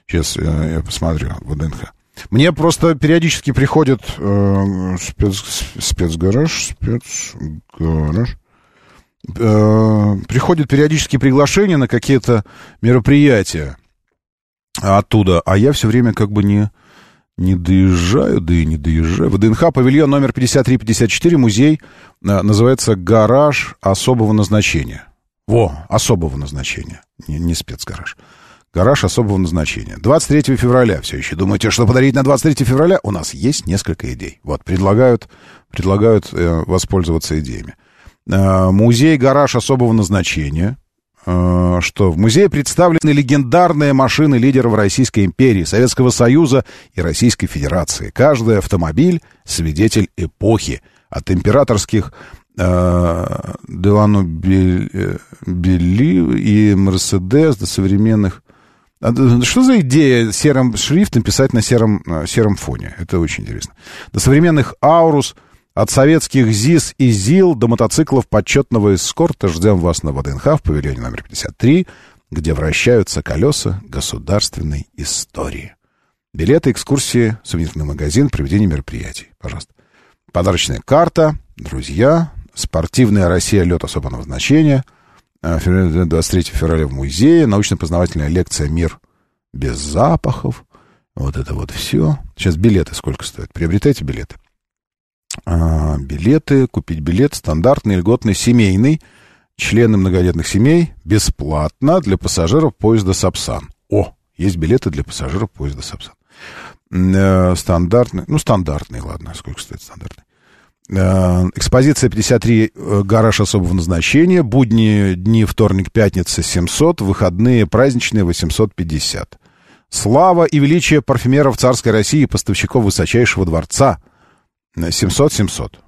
Сейчас э, я посмотрю, ВДНХ. Мне просто периодически приходит э, спец, спецгараж, спецгараж. Э, приходит периодически приглашение на какие-то мероприятия оттуда, а я все время как бы не, не доезжаю, да и не доезжаю. ВДНХ, павильон номер 5354, музей, э, называется «Гараж особого назначения». Во, особого назначения, не, не спецгараж. Гараж особого назначения. 23 февраля все еще. Думаете, что подарить на 23 февраля? У нас есть несколько идей. Вот, предлагают, предлагают э, воспользоваться идеями. Э, музей «Гараж особого назначения». Э, что в музее представлены легендарные машины лидеров Российской империи, Советского Союза и Российской Федерации. Каждый автомобиль — свидетель эпохи. От императорских э, Делану Белли и Мерседес до современных что за идея серым шрифтом писать на сером, сером фоне? Это очень интересно. До современных Аурус, от советских ЗИС и ЗИЛ до мотоциклов почетного эскорта ждем вас на ВДНХ в павильоне номер 53, где вращаются колеса государственной истории. Билеты, экскурсии, сувенирный магазин, проведение мероприятий. Пожалуйста. Подарочная карта, друзья, спортивная Россия, лед особого назначения — 23 э, февраля в музее, научно-познавательная лекция «Мир без запахов». Вот это вот все. Сейчас билеты сколько стоят? Приобретайте билеты. А, билеты, купить билет стандартный, льготный, семейный. Члены многодетных семей бесплатно для пассажиров поезда «Сапсан». О, есть билеты для пассажиров поезда «Сапсан». Э, стандартный, ну, стандартный, ладно, сколько стоит стандартный? Э, экспозиция 53 э, «Гараж особого назначения». Будни, дни, вторник, пятница 700. Выходные, праздничные 850. Слава и величие парфюмеров царской России и поставщиков высочайшего дворца. 700-700.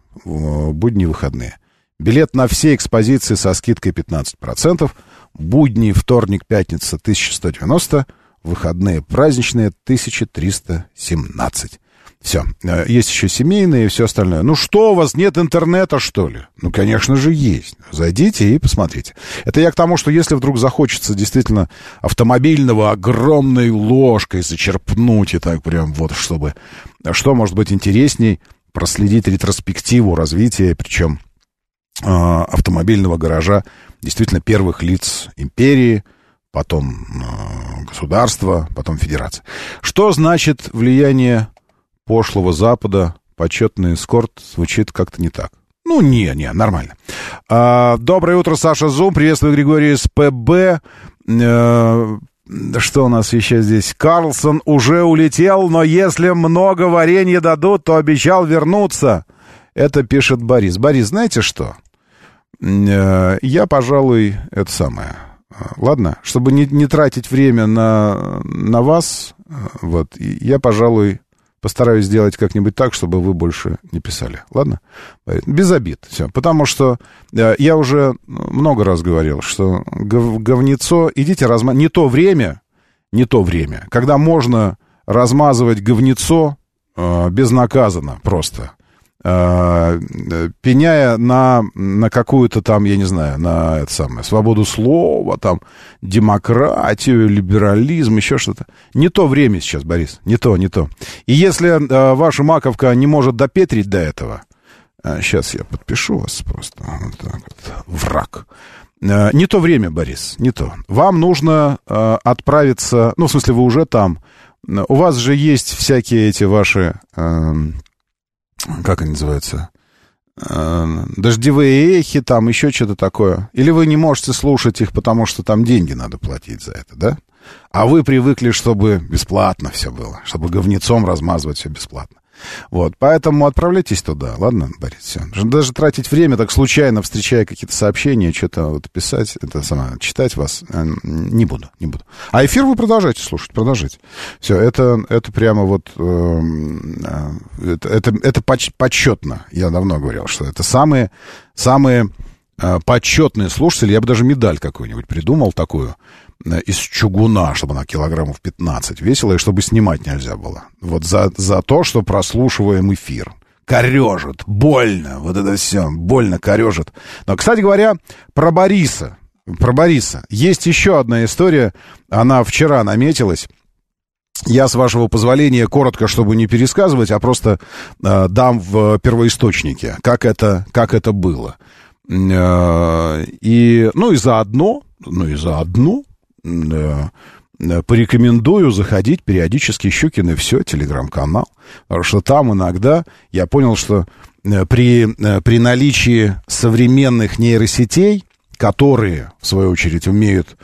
Будни, выходные. Билет на все экспозиции со скидкой 15%. Будни, вторник, пятница 1190. Выходные, праздничные 1317. Все. Э, есть еще семейные и все остальное. Ну что, у вас нет интернета, что ли? Ну, конечно же, есть. Зайдите и посмотрите. Это я к тому, что если вдруг захочется действительно автомобильного огромной ложкой зачерпнуть и так прям вот, чтобы... Что может быть интересней? Проследить ретроспективу развития, причем э, автомобильного гаража действительно первых лиц империи, потом э, государства, потом федерации. Что значит влияние пошлого Запада, почетный эскорт, звучит как-то не так. Ну, не, не, нормально. А, доброе утро, Саша Зум. Приветствую, Григорий из ПБ. Э, что у нас еще здесь? Карлсон уже улетел, но если много варенья дадут, то обещал вернуться. Это пишет Борис. Борис, знаете что? Э, я, пожалуй, это самое. Ладно, чтобы не, не тратить время на, на вас, э, вот, я, пожалуй, постараюсь сделать как-нибудь так, чтобы вы больше не писали. Ладно? Без обид. Все. Потому что э, я уже много раз говорил, что гов, говнецо... Идите размазывать... Не то время, не то время, когда можно размазывать говнецо э, безнаказанно просто. Э, пеняя на, на какую-то там, я не знаю, на это самое, свободу слова, там, демократию, либерализм, еще что-то. Не то время сейчас, Борис, не то, не то. И если э, ваша маковка не может допетрить до этого, э, сейчас я подпишу вас просто, вот так вот, враг. Э, не то время, Борис, не то. Вам нужно э, отправиться, ну, в смысле, вы уже там. У вас же есть всякие эти ваши... Э, как они называются, э, дождевые эхи, там еще что-то такое. Или вы не можете слушать их, потому что там деньги надо платить за это, да? А вы привыкли, чтобы бесплатно все было, чтобы говнецом размазывать все бесплатно. Вот, поэтому отправляйтесь туда, ладно, Борис, все. Даже тратить время так случайно, встречая какие-то сообщения, что-то вот писать, это сама, читать вас э, не буду, не буду. А эфир вы продолжайте слушать, продолжайте. Все, это, это прямо вот, э, э, это, это, это поч, почетно, я давно говорил, что это самые, самые почетные слушатели, я бы даже медаль какую-нибудь придумал такую, из чугуна, чтобы она килограммов 15 весила, и чтобы снимать нельзя было. Вот за, за то, что прослушиваем эфир. Корежит, больно, вот это все, больно корежит. Но, кстати говоря, про Бориса, про Бориса. Есть еще одна история, она вчера наметилась. Я, с вашего позволения, коротко, чтобы не пересказывать, а просто э, дам в первоисточнике, как это, как это было. Э, и, ну и заодно, ну и заодно порекомендую заходить периодически Щукин и все, телеграм-канал. Потому что там иногда я понял, что э, при, э, при наличии современных нейросетей, которые, в свою очередь, умеют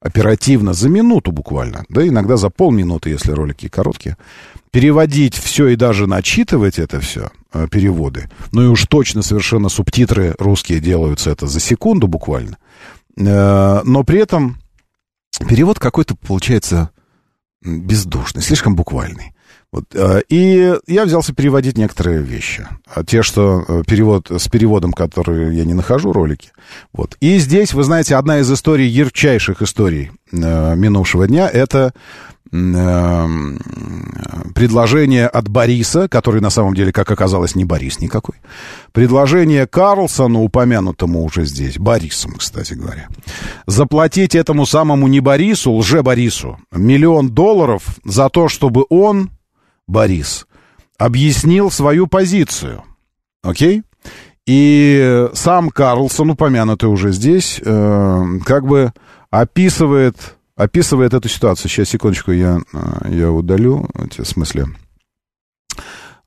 оперативно, за минуту буквально, да иногда за полминуты, если ролики короткие, переводить все и даже начитывать это все, э, переводы, ну и уж точно совершенно субтитры русские делаются это за секунду буквально, но при этом перевод какой-то получается бездушный, слишком буквальный. Вот, э, и я взялся переводить некоторые вещи. А те, что э, перевод с переводом, который я не нахожу, ролики. Вот. И здесь, вы знаете, одна из историй, ярчайших историй э, минувшего дня, это Эм, предложение от Бориса, который на самом деле, как оказалось, не Борис никакой. Предложение Карлсону, упомянутому уже здесь, Борисом, кстати говоря, заплатить этому самому не Борису, лже-Борису, миллион долларов за то, чтобы он, Борис, объяснил свою позицию. Окей? И сам Карлсон, упомянутый уже здесь, э, как бы описывает описывает эту ситуацию. Сейчас, секундочку, я, а, я удалю, в смысле,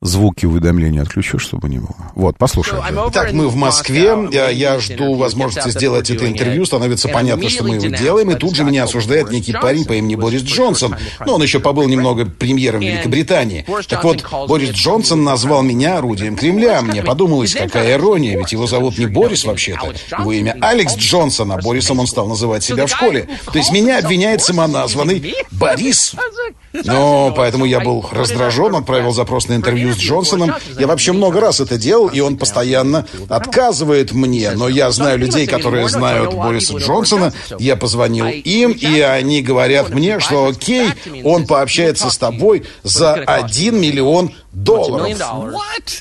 звуки уведомления отключу, чтобы не было. Вот, послушай. Так, мы в Москве. Я, я жду возможности сделать это интервью. Становится понятно, что мы его делаем. И тут же меня осуждает некий парень по имени Борис Джонсон. Но он еще побыл немного премьером Великобритании. Так вот, Борис Джонсон назвал меня орудием Кремля. Мне подумалось, какая ирония, ведь его зовут не Борис вообще-то. Его имя Алекс Джонсон, а Борисом он стал называть себя в школе. То есть меня обвиняет самоназванный Борис. Но поэтому я был раздражен, отправил запрос на интервью с Джонсоном. Я вообще много раз это делал, и он постоянно отказывает мне. Но я знаю людей, которые знают Бориса Джонсона. Я позвонил им, и они говорят мне, что окей, он пообщается с тобой за 1 миллион долларов.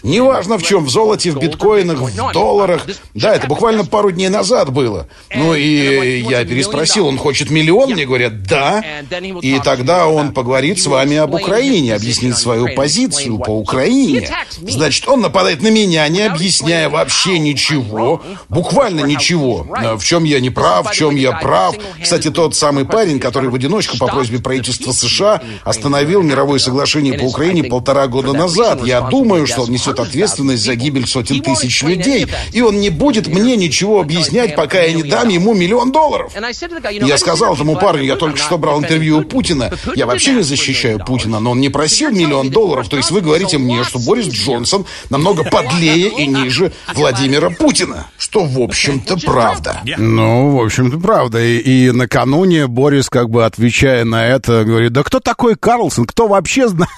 Неважно в чем, в золоте, в биткоинах, в долларах. Да, это буквально пару дней назад было. Ну и я переспросил, он хочет миллион? Мне говорят, да. И тогда он поговорит с вами об Украине, объяснит свою позицию по Украине. Значит, он нападает на меня, не объясняя вообще ничего, буквально ничего. В чем я не прав, в чем я прав. Кстати, тот самый парень, который в одиночку по просьбе правительства США остановил мировое соглашение по Украине полтора года назад. Я думаю, что он несет ответственность за гибель сотен тысяч людей, и он не будет мне ничего объяснять, пока я не дам ему миллион долларов. Я сказал этому парню, я только что брал интервью у Путина. Я вообще не защищаю Путина, но он не просил миллион долларов. То есть вы говорите мне, что Борис Джонсон намного подлее и ниже Владимира Путина. Что, в общем-то, правда. Ну, в общем-то, правда. И, и накануне Борис, как бы отвечая на это, говорит, да кто такой Карлсон? Кто вообще знает?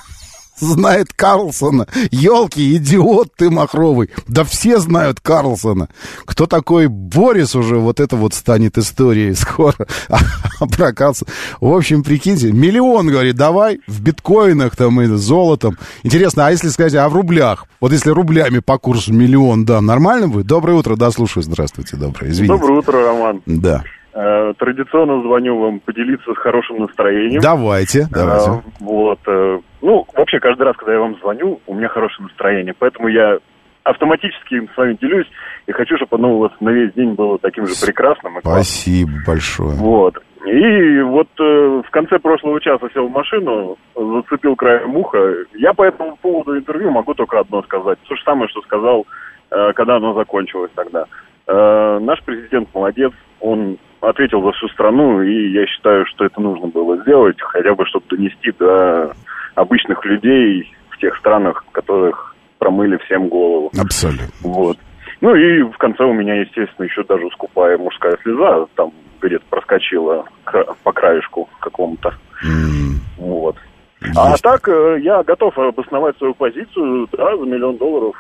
Знает Карлсона. Елки, идиот ты махровый. Да все знают Карлсона. Кто такой Борис уже, вот это вот станет историей скоро. А про Карлсона. В общем, прикиньте, миллион, говорит, давай в биткоинах там и золотом. Интересно, а если сказать, а в рублях? Вот если рублями по курсу миллион, да, нормально будет? Доброе утро, да, слушаю. Здравствуйте, доброе, извините. Доброе утро, Роман. Да. Э, Традиционно звоню вам поделиться с хорошим настроением. Давайте, давайте. Э, Вот. э, Ну, вообще, каждый раз, когда я вам звоню, у меня хорошее настроение. Поэтому я автоматически им с вами делюсь и хочу, чтобы оно у вас на весь день было таким же прекрасным. и классным. Спасибо большое. Вот. И вот э, в конце прошлого часа сел в машину, зацепил краем уха. Я по этому поводу интервью могу только одно сказать. То же самое, что сказал, э, когда оно закончилось тогда. Э, наш президент молодец, он ответил за всю страну, и я считаю, что это нужно было сделать, хотя бы чтобы донести до обычных людей в тех странах, в которых промыли всем голову. Абсолютно. Вот. Ну и в конце у меня, естественно, еще даже скупая мужская слеза там где-то проскочила по краешку какому-то. Вот. А так э, я готов обосновать свою позицию, да, за миллион долларов,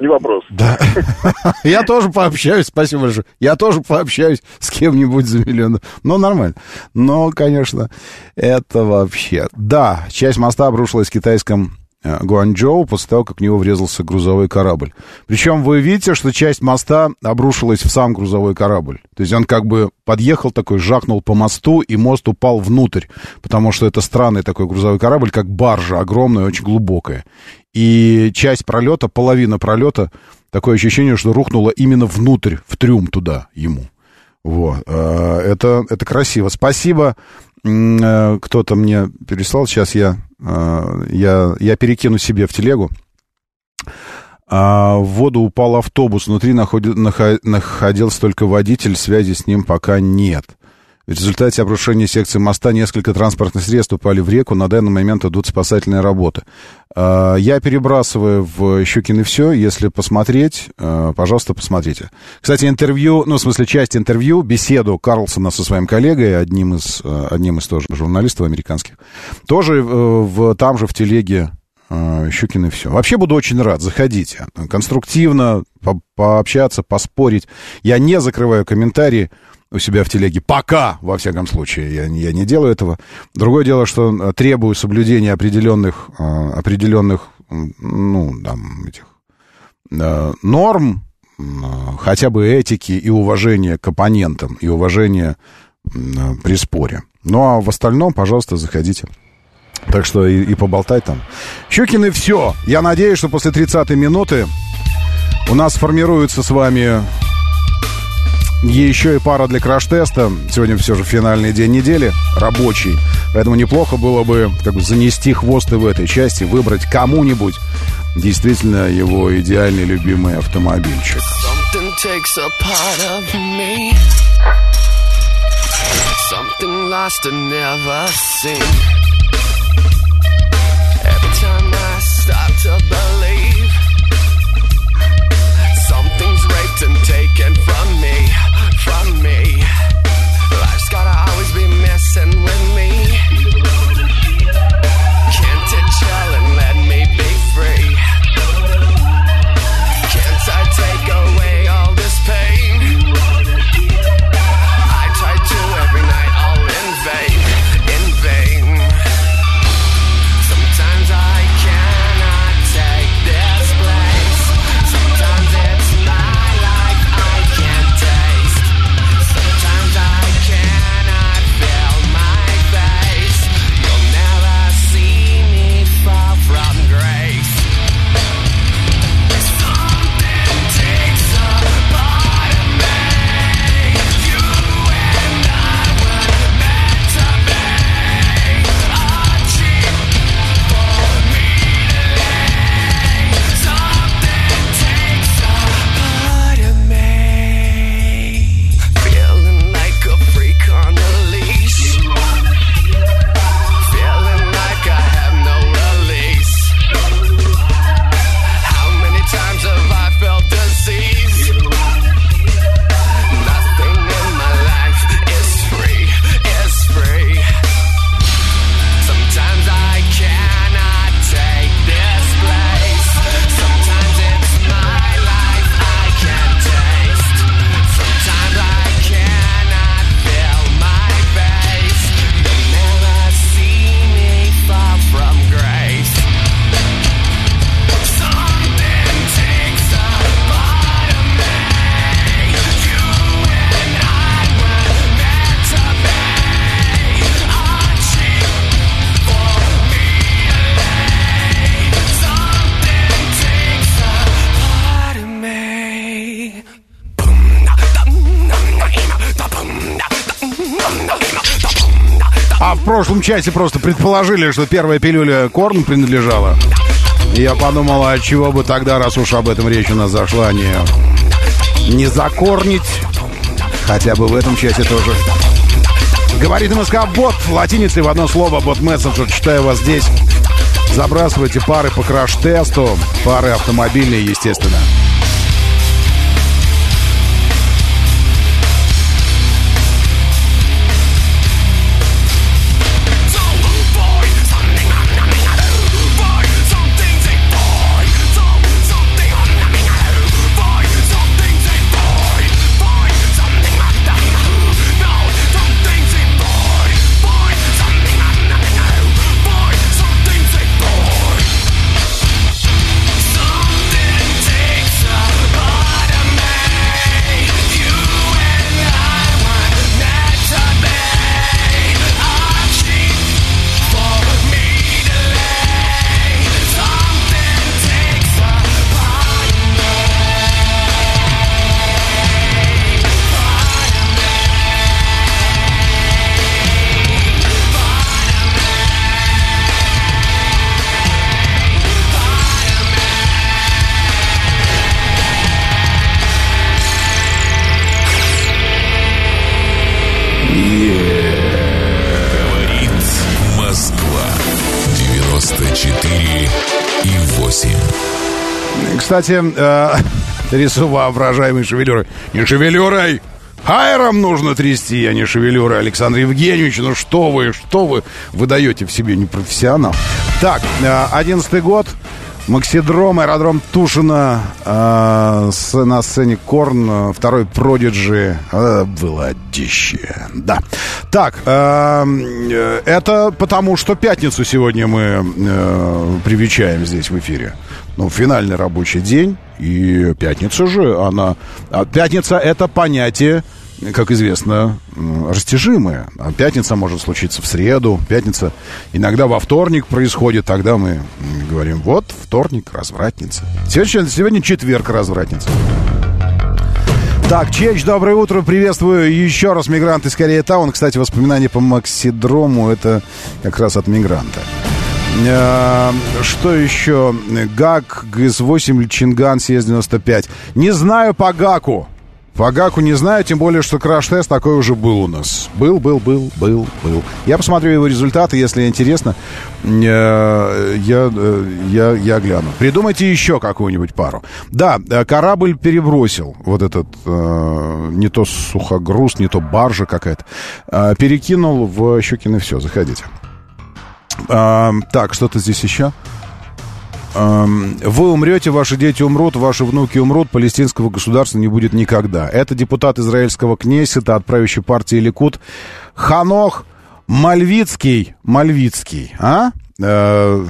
не вопрос. Да. Я тоже пообщаюсь, спасибо большое. Я тоже пообщаюсь с кем-нибудь за миллион. Ну, нормально. Но, конечно, это вообще... Да, часть моста обрушилась в китайском э, Гуанчжоу после того, как в него врезался грузовой корабль. Причем вы видите, что часть моста обрушилась в сам грузовой корабль. То есть он как бы подъехал такой, жахнул по мосту, и мост упал внутрь, потому что это странный такой грузовой корабль, как баржа, огромная, очень глубокая. И часть пролета, половина пролета, такое ощущение, что рухнула именно внутрь, в трюм туда ему. Вот. э, Это, это красиво. Спасибо. Э, Кто-то мне переслал. Сейчас я, э, я, я перекину себе в телегу. А, в воду упал автобус. Внутри находи- нахо- находился только водитель. Связи с ним пока нет. В результате обрушения секции моста несколько транспортных средств упали в реку. На данный момент идут спасательные работы. А, Я перебрасываю в Щукин и все. Если посмотреть, э, пожалуйста, посмотрите. Кстати, интервью, ну, в смысле, часть интервью, беседу Карлсона со своим коллегой, одним из, э, одним из тоже журналистов американских, тоже э, в, там же в телеге э, Щукин и все. Вообще буду очень рад, заходите. Конструктивно по- пообщаться, поспорить. Я не закрываю комментарии у себя в телеге. Пока, во всяком случае, я, я не делаю этого. Другое дело, что э, требую соблюдения определенных, э, определенных, ну, там, этих э, норм, хотя бы этики и уважения к оппонентам, и уважения при споре. Ну, а в остальном, пожалуйста, заходите. Так что и, и поболтать там. Щукин и все. Я надеюсь, что после 30-й минуты у нас формируется с вами еще и пара для краш-теста. Сегодня все же финальный день недели, рабочий. Поэтому неплохо было бы как бы занести хвосты в этой части, выбрать кому-нибудь действительно его идеальный любимый автомобильчик. And taken me. Прошлом часе просто предположили, что первая пилюля Корн принадлежала. Я подумал, а чего бы тогда, раз уж об этом речь у нас зашла, не, не закорнить. Хотя бы в этом часе тоже. Говорит МСК бот латиницей в одно слово, бот мессенджер. Читаю вас здесь. Забрасывайте пары по краш-тесту. Пары автомобильные, естественно. Кстати, э, трясу воображаемой шевелюрой. Не шевелюрой! Хайром нужно трясти, а не шевелюрой. Александр Евгеньевич, ну что вы, что вы выдаете в себе непрофессионал? Так, одиннадцатый год. Максидром, аэродром Тушина, э, с, на сцене Корн, э, второй Продиджи, э, Владище, да. Так, э, э, это потому, что пятницу сегодня мы э, привечаем здесь в эфире. Ну, финальный рабочий день, и пятница же, она... а Пятница — это понятие, как известно, растяжимое. А пятница может случиться в среду, пятница иногда во вторник происходит, тогда мы говорим, вот вторник, развратница. Сегодня, сегодня четверг, развратница. Так, Чеч, доброе утро, приветствую еще раз мигранты из Корея Таун. Кстати, воспоминания по Максидрому, это как раз от мигранта. Э, Что еще? ГАК, ГС-8, Чинган, СС-95. Не знаю по ГАКу. По ГАКу не знаю, тем более, что краш-тест такой уже был у нас. Был, был, был, был, был. Я посмотрю его результаты, если интересно, э, я, э, я, я гляну. Придумайте еще какую-нибудь пару. Да, корабль перебросил вот этот, не то сухогруз, не то баржа какая-то, перекинул в Щекино все. Заходите. А, так, что-то здесь еще. Вы умрете, ваши дети умрут, ваши внуки умрут, палестинского государства не будет никогда. Это депутат израильского кнессета от правящей партии Ликут Ханох Мальвицкий. Мальвицкий, а? Э,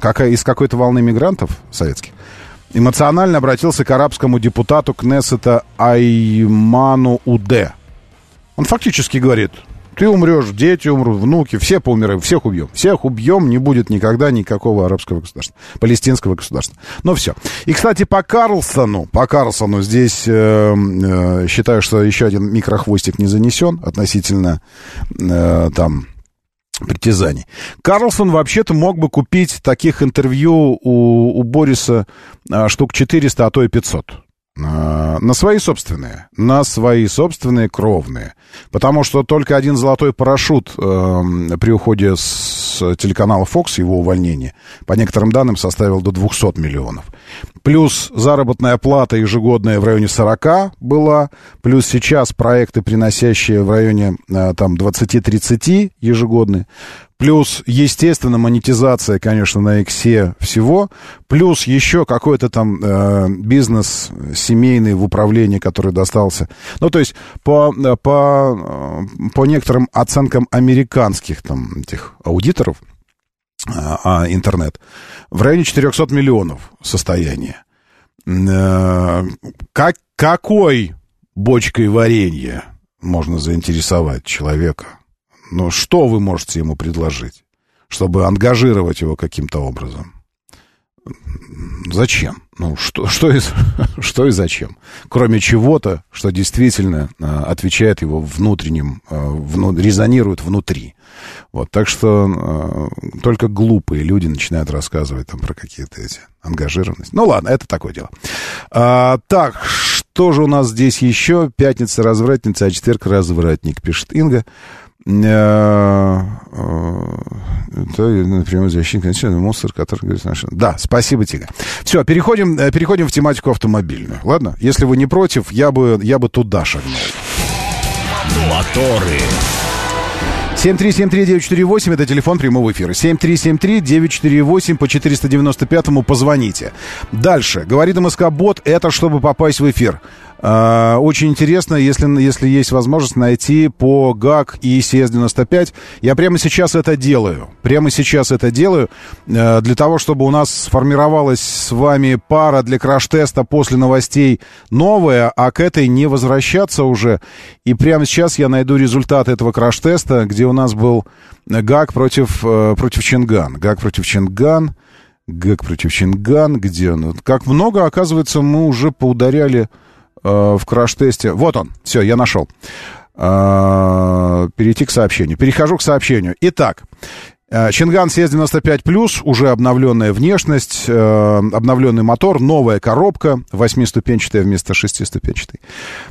какая, из какой-то волны мигрантов советских. Эмоционально обратился к арабскому депутату Кнессета Айману Уде. Он фактически говорит, ты умрешь, дети умрут, внуки, все поумираем, всех убьем. Всех убьем, не будет никогда никакого арабского государства, палестинского государства. Но все. И, кстати, по Карлсону, по Карлсону здесь э, э, считаю, что еще один микрохвостик не занесен относительно э, там притязаний. Карлсон вообще-то мог бы купить таких интервью у, у Бориса а, штук 400, а то и 500. А, На свои собственные, на свои собственные кровные. Потому что только один золотой парашют э, при уходе с телеканала Fox, его увольнение, по некоторым данным составил до 200 миллионов. Плюс заработная плата ежегодная в районе 40 была, плюс сейчас проекты, приносящие в районе э, там 20-30 ежегодные. Плюс, естественно, монетизация, конечно, на иксе всего. Плюс еще какой-то там э, бизнес семейный в управлении, который достался. Ну, то есть по, по, э, по некоторым оценкам американских там этих аудиторов, а, а, интернет, в районе 400 миллионов состояние. Э, как, какой бочкой варенья можно заинтересовать человека? Ну, что вы можете ему предложить, чтобы ангажировать его каким-то образом? Зачем? Ну, что, что, и, что и зачем? Кроме чего-то, что действительно а, отвечает его внутренним, вну, резонирует внутри. Вот, так что а, только глупые люди начинают рассказывать там про какие-то эти ангажированности. Ну, ладно, это такое дело. А, так, что же у нас здесь еще? Пятница развратница, а четверг развратник, пишет Инга. Это, например, защитник континента, мусор, который говорит наши... Да, спасибо, Тига. Все, переходим, э, переходим в тематику автомобильную. Ладно? Если вы не против, я бы, я бы туда шагнул. Моторы. 7373948, это телефон прямого эфира. 7373-948 по 495-му позвоните. Дальше. Говорит МСК-бот, это чтобы попасть в эфир. А, очень интересно, если, если есть возможность найти по ГАК и CS-95. Я прямо сейчас это делаю. Прямо сейчас это делаю э, для того, чтобы у нас сформировалась с вами пара для краш-теста после новостей новая, а к этой не возвращаться уже. И прямо сейчас я найду результат этого краш-теста, где у нас был ГАК против, э, против Чинган. ГАК против Чинган. ГАК против Чинган. Где он? Как много, оказывается, мы уже поударяли в краш-тесте. Вот он, все, я нашел. Э, перейти к сообщению. Перехожу к сообщению. Итак, э, Чинган CS95+, уже обновленная внешность, э, обновленный мотор, новая коробка, восьмиступенчатая вместо шестиступенчатой.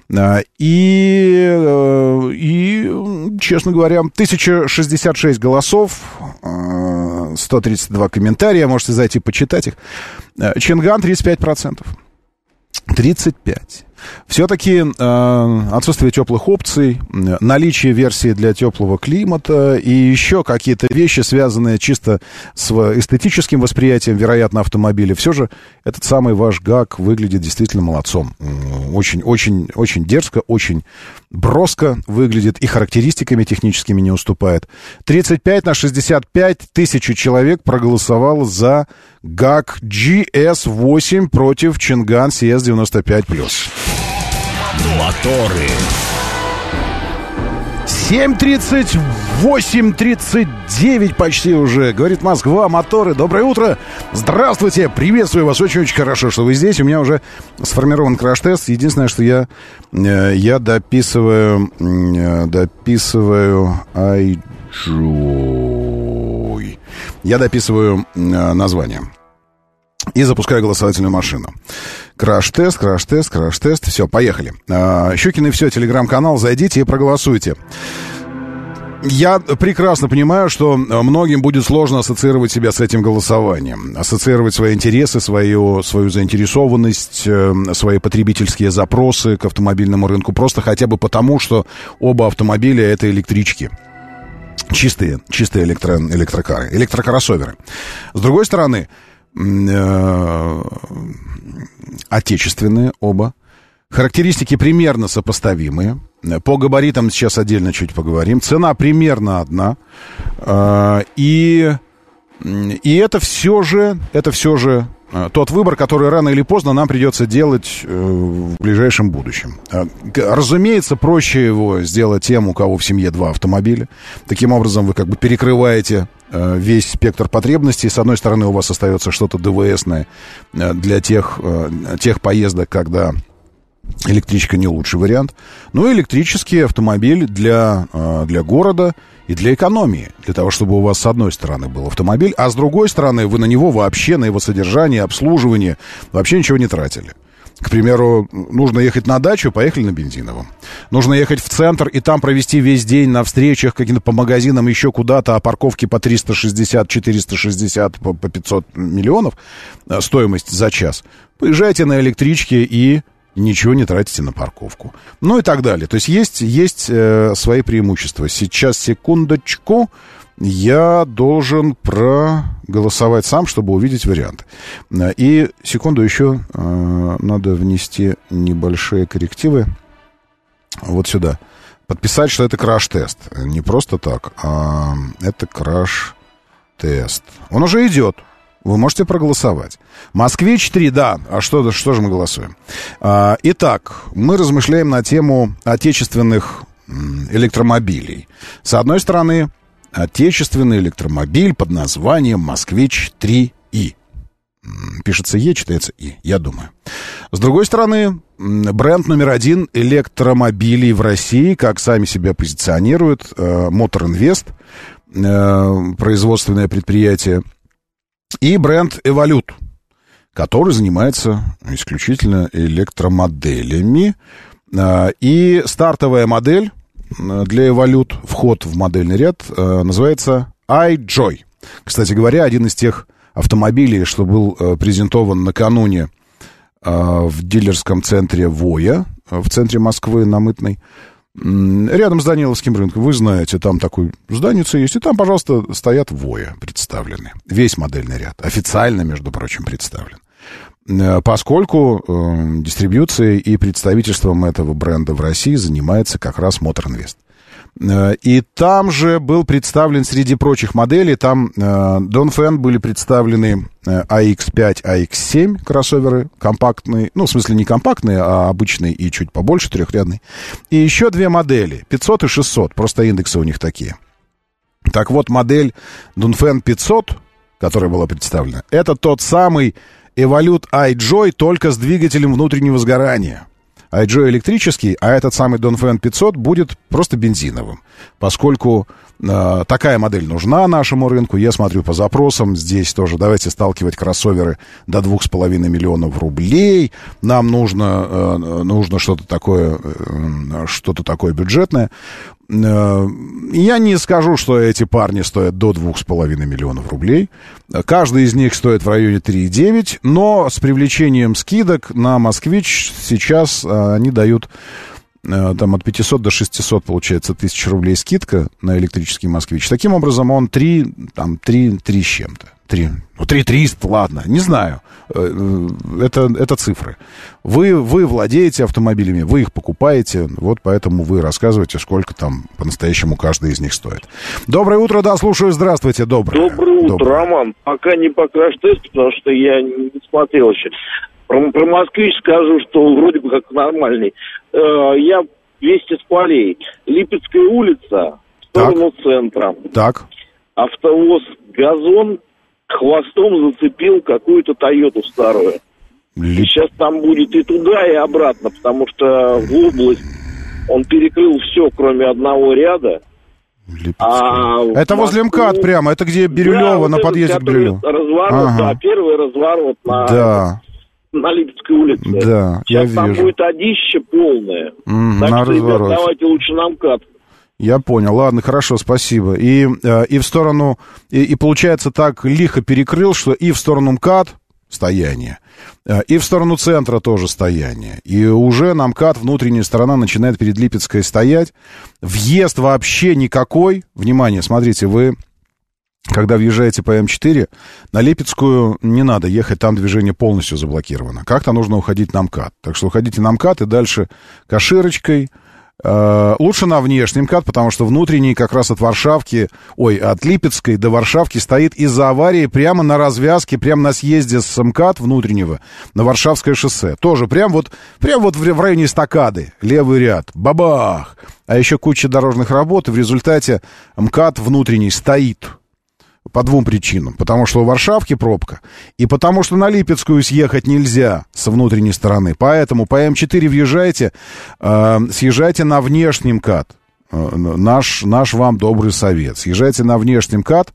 Э, и, э, и, честно говоря, 1066 голосов, э, 132 комментария, можете зайти почитать их. Э, Чинган 35%. 35. Все-таки э, отсутствие теплых опций, э, наличие версии для теплого климата и еще какие-то вещи, связанные чисто с эстетическим восприятием, вероятно, автомобиля. Все же этот самый ваш ГАК выглядит действительно молодцом. Очень, очень, очень дерзко, очень броско выглядит и характеристиками техническими не уступает. 35 на 65 тысяч человек проголосовало за ГАК GS8 против Чинган CS95+. Моторы. 7.38, почти уже. Говорит Москва, моторы. Доброе утро. Здравствуйте. Приветствую вас. Очень-очень хорошо, что вы здесь. У меня уже сформирован краш-тест. Единственное, что я, э, я дописываю, э, дописываю iJoy. Я дописываю э, название. И запускаю голосовательную машину. Краш-тест, краш-тест, краш-тест. Все, поехали. А, Щукин и все, телеграм-канал. Зайдите и проголосуйте. Я прекрасно понимаю, что многим будет сложно ассоциировать себя с этим голосованием. Ассоциировать свои интересы, свою, свою заинтересованность, э, свои потребительские запросы к автомобильному рынку. Просто хотя бы потому, что оба автомобиля — это электрички. Чистые, чистые электро, электрокары, электрокроссоверы. С другой стороны, отечественные оба. Характеристики примерно сопоставимые. По габаритам сейчас отдельно чуть поговорим. Цена примерно одна. Э, и, и это все же, это все же э, тот выбор, который рано или поздно нам придется делать э, в ближайшем будущем. Разумеется, проще его сделать тем, у кого в семье два автомобиля. Таким образом, вы как бы перекрываете весь спектр потребностей. С одной стороны, у вас остается что-то ДВСное для тех, тех поездок, когда электричка не лучший вариант. Ну, электрический автомобиль для, для города и для экономии. Для того, чтобы у вас с одной стороны был автомобиль, а с другой стороны вы на него вообще, на его содержание, обслуживание вообще ничего не тратили. К примеру, нужно ехать на дачу, поехали на бензиновом. Нужно ехать в центр и там провести весь день на встречах каким-то по магазинам, еще куда-то, а парковки по 360, 460, по 500 миллионов стоимость за час. Поезжайте на электричке и ничего не тратите на парковку. Ну и так далее. То есть есть, есть э, свои преимущества. Сейчас, секундочку, я должен проголосовать сам, чтобы увидеть варианты. И секунду еще э, надо внести небольшие коррективы вот сюда. Подписать, что это краш-тест. Не просто так, а это краш-тест. Он уже идет. Вы можете проголосовать. Москвич 3, да. А что, что же мы голосуем? А, итак, мы размышляем на тему отечественных электромобилей. С одной стороны, отечественный электромобиль под названием «Москвич 3И». М, Пишется Е, читается И, я думаю. С другой стороны, бренд номер один электромобилей в России, как сами себя позиционируют, э, Мотор Инвест, э, производственное предприятие, и бренд Эволют, который занимается исключительно электромоделями. Э, И стартовая модель э, для Эволют, вход в модельный ряд, э, называется iJoy. Кстати говоря, один из тех автомобилей, что был э, презентован накануне э, в дилерском центре Воя, э, в центре Москвы, на Мытной, рядом с Даниловским рынком. Вы знаете, там такой зданица есть, и там, пожалуйста, стоят Воя представлены. Весь модельный ряд. Официально, между прочим, представлен. Э, Поскольку э, дистрибьюцией и представительством этого бренда в России занимается как раз Мотор Инвест. Э, И там же был представлен среди прочих моделей, там э, Донфен были представлены э, AX5, AX7 кроссоверы, компактные, ну, в смысле не компактные, а обычные и чуть побольше, трехрядные. И еще две модели, 500 и 600, просто индексы у них такие. Так вот, модель Дунфен 500, которая была представлена, это тот самый Evolute iJoy, только с двигателем внутреннего сгорания. iJoy электрический, а этот самый Dongfeng 500 будет просто бензиновым. Поскольку э, такая модель нужна нашему рынку, я смотрю по запросам, здесь тоже давайте сталкивать кроссоверы до 2,5 миллионов рублей, нам нужно, э, нужно что-то такое, э, что-то такое бюджетное. Э, Я не скажу, что эти парни стоят до 2,5 миллионов рублей. Каждый из них стоит в районе 3,9, но с привлечением скидок на «Москвич» сейчас э, они дают э, там от 500 до 600, получается, тысяч рублей скидка на электрический «Москвич». Таким образом, он 3, там, 3, 3 с чем-то. 3, ну, 3 300, ладно, не знаю. Э, э, Это, это цифры. Вы, вы владеете автомобилями, вы их покупаете, вот поэтому вы рассказываете, сколько там по-настоящему каждый из них стоит. Доброе утро, да, слушаю, здравствуйте, доброе. Доброе утро, Роман. Пока не по краш-тесту, потому что я не смотрел еще. Про, про москвич скажу, что вроде бы как нормальный. Э, я весь из полей. Липецкая улица, в сторону центра. Так. Автовоз «Газон» хвостом зацепил какую-то «Тойоту» старую. И сейчас там будет и туда, и обратно, потому что в область он перекрыл все, кроме одного ряда. А Это возле МКАД прямо, это где Бирюлева, Да, вот на этот, подъезде к Бирюлеву. Разворот, Ага. да, первый разворот на, Да, на Липецкой улице. Да, я Сейчас там вижу. будет одище полное. Мгм, так на что, ребят, давайте лучше на МКАД. Я понял. Ладно, хорошо, спасибо. И, э, и в сторону, и, и получается так лихо перекрыл, что и в сторону МКАД стояние, э, и в сторону центра тоже стояние. И уже на МКАД внутренняя сторона начинает перед Липецкой стоять. Въезд вообще никакой. Внимание, смотрите, вы когда въезжаете по М4, на Липецкую не надо ехать, там движение полностью заблокировано. Как-то нужно уходить на МКАД. Так что уходите на МКАД и дальше Каширочкой. Э, лучше на внешний МКАД, потому что внутренний как раз от Варшавки, ой, от Липецкой до Варшавки стоит из-за аварии прямо на развязке, прямо на съезде с МКАД внутреннего на Варшавское шоссе. Тоже прям вот, прям вот в районе эстакады, левый ряд, бабах. А еще куча дорожных работ, и в результате МКАД внутренний стоит. По двум причинам. Потому что у Варшавки пробка, и потому что на Липецкую съехать нельзя со внутренней стороны. Поэтому по М4 въезжайте, э, съезжайте на внешний МКАД. Э, наш, наш вам добрый совет. Съезжайте на внешний МКАД,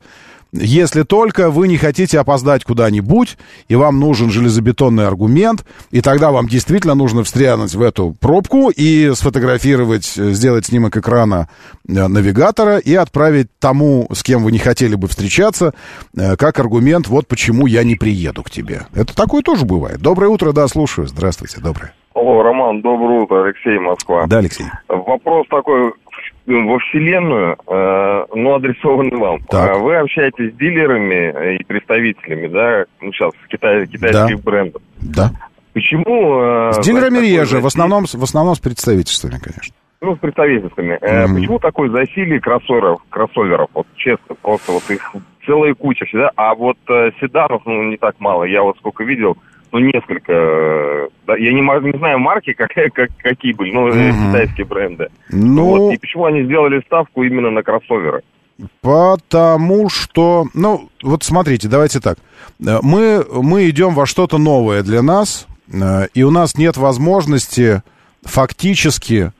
если только вы не хотите опоздать куда-нибудь, и вам нужен железобетонный аргумент, и тогда вам действительно нужно встрянуть в эту пробку и сфотографировать, э, сделать снимок экрана э, навигатора и отправить тому, с кем вы не хотели бы встречаться, э, как аргумент, вот почему я не приеду к тебе. Это такое тоже бывает. Доброе утро, да, слушаю. Здравствуйте, доброе. Алло, Роман, доброе утро, Алексей, Москва. Да, Алексей. Вопрос такой во Вселенную, э, но адресованный вам. Так. А Вы общаетесь с дилерами и представителями, да, ну, сейчас, китай, китайских брендов. Да. Почему... э, С дилерами реже, в засилие- основном, с- в основном с представительствами, конечно. Ну, с представительствами. Мгм. Почему такое засилие кроссоверов, кроссоверов? Вот честно, просто вот их целая куча всегда. А вот э, седанов, ну, не так мало. Я вот сколько видел, ну, несколько. э, да, я не, не знаю марки, как, как, какие были, но э, Мгм. китайские бренды. Ну, Вот, и почему они сделали ставку именно на кроссоверы? Потому что, ну, вот смотрите, давайте так. Э, Мы, мы идем во что-то новое для нас, э, и у нас нет возможности фактически,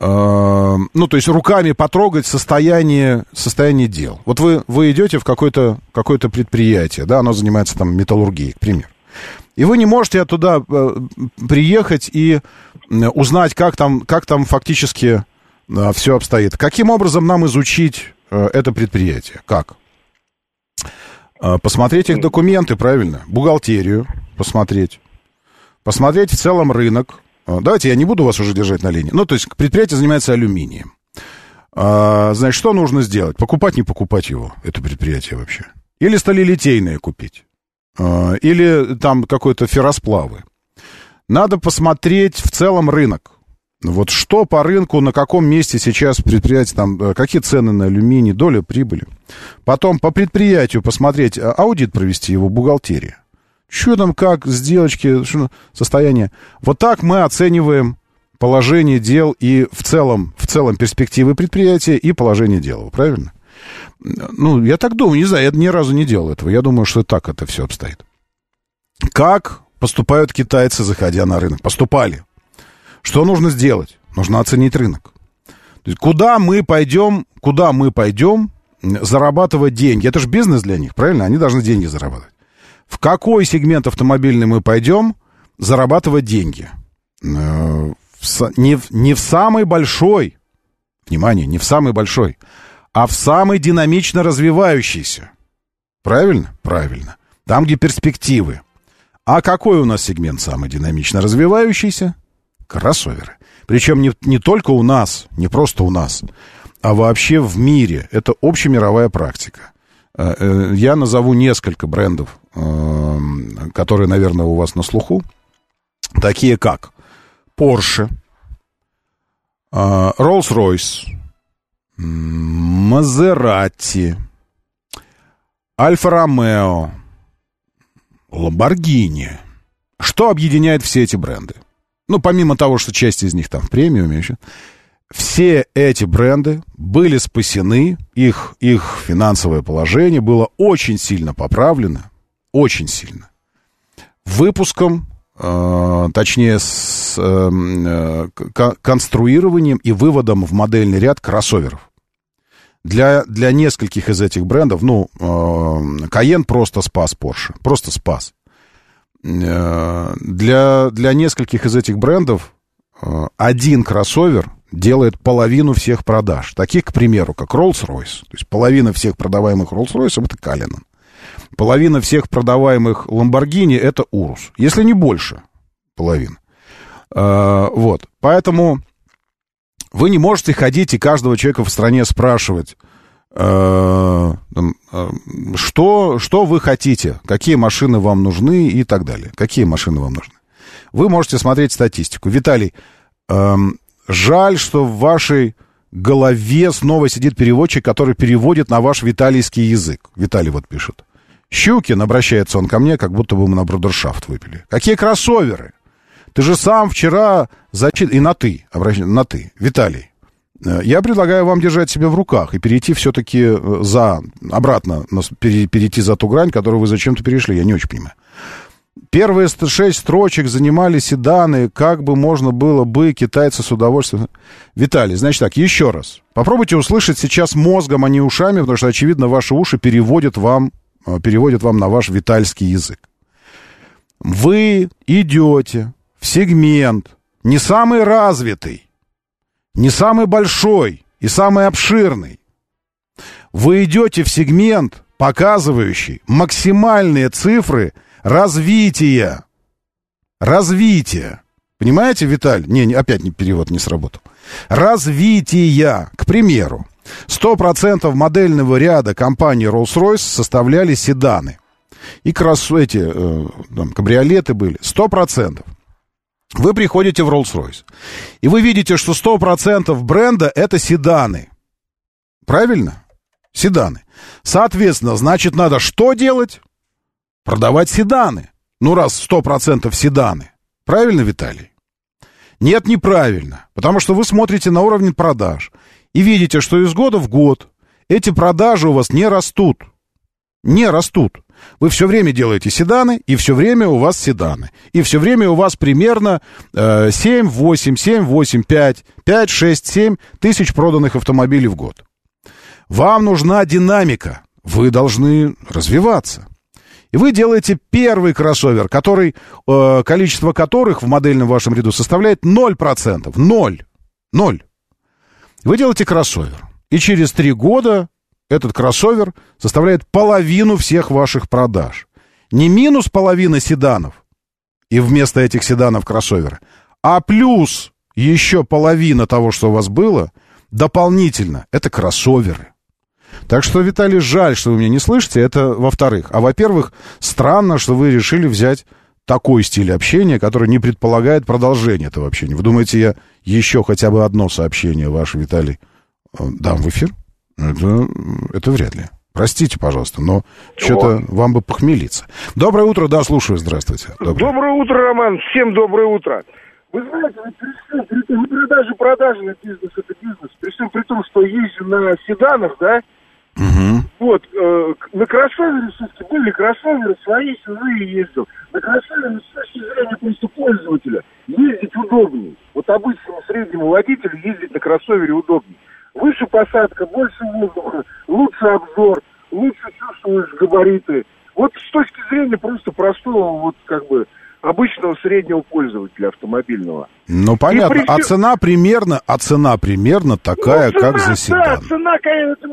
э, ну, то есть руками потрогать состояние, состояние дел. Вот вы, вы идете в какое-то какое предприятие, да, оно занимается там металлургией, к примеру. И вы не можете туда э, приехать и э, узнать, как там, как там фактически э, все обстоит. Каким образом нам изучить это предприятие? Как? Посмотреть их документы, правильно? Бухгалтерию посмотреть. Посмотреть в целом рынок. Давайте я не буду вас уже держать на линии. Ну, то есть предприятие занимается алюминием. Значит, что нужно сделать? Покупать, не покупать его, это предприятие вообще? Или сталелитейное купить? А, Или там какой-то ферросплавы? Надо посмотреть в целом рынок. Вот что по рынку, на каком месте сейчас предприятие, там, э, какие цены на алюминий, доля прибыли. Потом по предприятию посмотреть, а, аудит провести его бухгалтерия. Что там, как, сделочки, состояние. Вот так мы оцениваем положение дел и в целом, в целом перспективы предприятия и положение дела, правильно? Ну, я так думаю, не знаю, я ни разу не делал этого. Я думаю, что так это все обстоит. Как поступают китайцы, заходя на рынок? Поступали. Что нужно сделать? Нужно оценить рынок. То есть куда мы пойдем, куда мы пойдем зарабатывать деньги? Это же бизнес для них, правильно? Они должны деньги зарабатывать. В какой сегмент автомобильный мы пойдем зарабатывать деньги? Э, Не в, не в самый большой, внимание, не в самый большой, а в самый динамично развивающийся. Правильно? Правильно. Там, где перспективы. А какой у нас сегмент самый динамично развивающийся? Кроссоверы. Причем не, не только у нас, не просто у нас, а вообще в мире. Это общемировая практика. Э, э, Я назову несколько брендов, э, которые, наверное, у вас на слуху. Такие как Porsche, э, Rolls-Royce, Мазерати, Альфа-Ромео, Ламборгини. Что объединяет все эти бренды? Ну, помимо того, что часть из них там в премиуме еще. Все эти бренды были спасены, их, их финансовое положение было очень сильно поправлено, очень сильно. Выпуском, э, точнее, с э, э, конструированием и выводом в модельный ряд кроссоверов. Для, для нескольких из этих брендов, ну, э, Каен просто спас Porsche, просто спас. Э, Для, для нескольких из этих брендов э, один кроссовер делает половину всех продаж. Таких, к примеру, как Rolls-Royce. То есть половина всех продаваемых Rolls-Royce это Калинан. Половина всех продаваемых Lamborghini это Урус. Если не больше половины. Э, Вот. Поэтому вы не можете ходить и каждого человека в стране спрашивать, э, э, что, что вы хотите, какие машины вам нужны и так далее. Какие машины вам нужны. Вы можете смотреть статистику. Виталий, эм, жаль, что в вашей голове снова сидит переводчик, который переводит на ваш виталийский язык. Виталий вот пишет. Щукин, обращается он ко мне, как будто бы мы на брудершафт выпили. Какие кроссоверы? Ты же сам вчера зачит... И на ты, обращ... на ты. Виталий, э, я предлагаю вам держать себя в руках и перейти все-таки э, за... Обратно перейти за ту грань, которую вы зачем-то перешли. Я не очень понимаю. Первые ст- шесть строчек занимали седаны, как бы можно было бы китайцы с удовольствием... Виталий, значит так, еще раз. Попробуйте услышать сейчас мозгом, а не ушами, потому что, очевидно, ваши уши переводят вам, э, переводят вам на ваш витальский язык. Вы идете сегмент не самый развитый, не самый большой и самый обширный. Вы идете в сегмент, показывающий максимальные цифры развития. Развития. Понимаете, Виталь? Не, не, опять не, перевод не сработал. Развития. К примеру, 100% модельного ряда компании Rolls-Royce составляли седаны. И крас... эти э, там, кабриолеты были. 100%. Вы приходите в Rolls-Royce. И вы видите, что 100% бренда это седаны. Правильно? Седаны. Соответственно, значит, надо что делать? Продавать седаны. Ну, раз 100% седаны. Правильно, Виталий? Нет, неправильно. Потому что вы смотрите на уровень продаж и видите, что из года в год эти продажи у вас не растут. Не растут. Вы все время делаете седаны, и все время у вас седаны. И все время у вас примерно э, 7, 8, 7, 8, 5, 5, 6, 7 тысяч проданных автомобилей в год. Вам нужна динамика. Вы должны развиваться. И вы делаете первый кроссовер, который, э, количество которых в модельном вашем ряду составляет 0%. 0. 0. Вы делаете кроссовер. И через три года этот кроссовер составляет половину всех ваших продаж. Не минус половина седанов, и вместо этих седанов кроссоверы, а плюс еще половина того, что у вас было, дополнительно, это кроссоверы. Так что, Виталий, жаль, что вы меня не слышите, это во-вторых. А во-первых, странно, что вы решили взять такой стиль общения, который не предполагает продолжение этого общения. Вы думаете, я еще хотя бы одно сообщение ваше, Виталий, э, дам в эфир? Это, это вряд ли. Простите, пожалуйста, но что-то вам бы похмелиться. Доброе утро, да, слушаю, здравствуйте. Доброе, доброе утро, Роман, всем доброе утро. Вы знаете, при всем, при, при продаже продажный бизнес это бизнес, при всем при том, что езжу на седанах, да, Угу. вот, э, на кроссовере все-таки были кроссоверы, свои чужие ездил. На кроссовере с точки зрения просто пользователя ездить удобнее. Вот обычному среднему водителю ездить на кроссовере удобнее. Выше посадка, больше воздуха, лучше обзор, лучше чувствуешь габариты. Вот с точки зрения просто простого, вот как бы обычного среднего пользователя автомобильного. Ну, понятно. При А цена примерно, а цена примерно такая, Ну, как цена, за седан. Да, цена, конечно,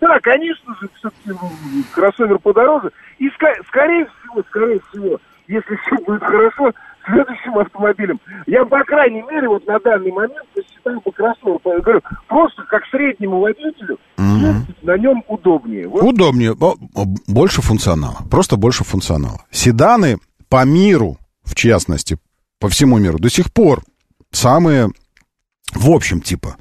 да, конечно же, все-таки м, кроссовер подороже. И скорее всего, скорее всего, если все будет хорошо, следующим автомобилем, я, по крайней мере, вот на данный момент посчитаю кроссовер. Я Говорю, просто как среднему водителю ездить на нем удобнее. Вот Удобнее, больше функционала, просто больше функционала. Седаны по миру, в частности, по всему миру, до сих пор самые, в общем, типа,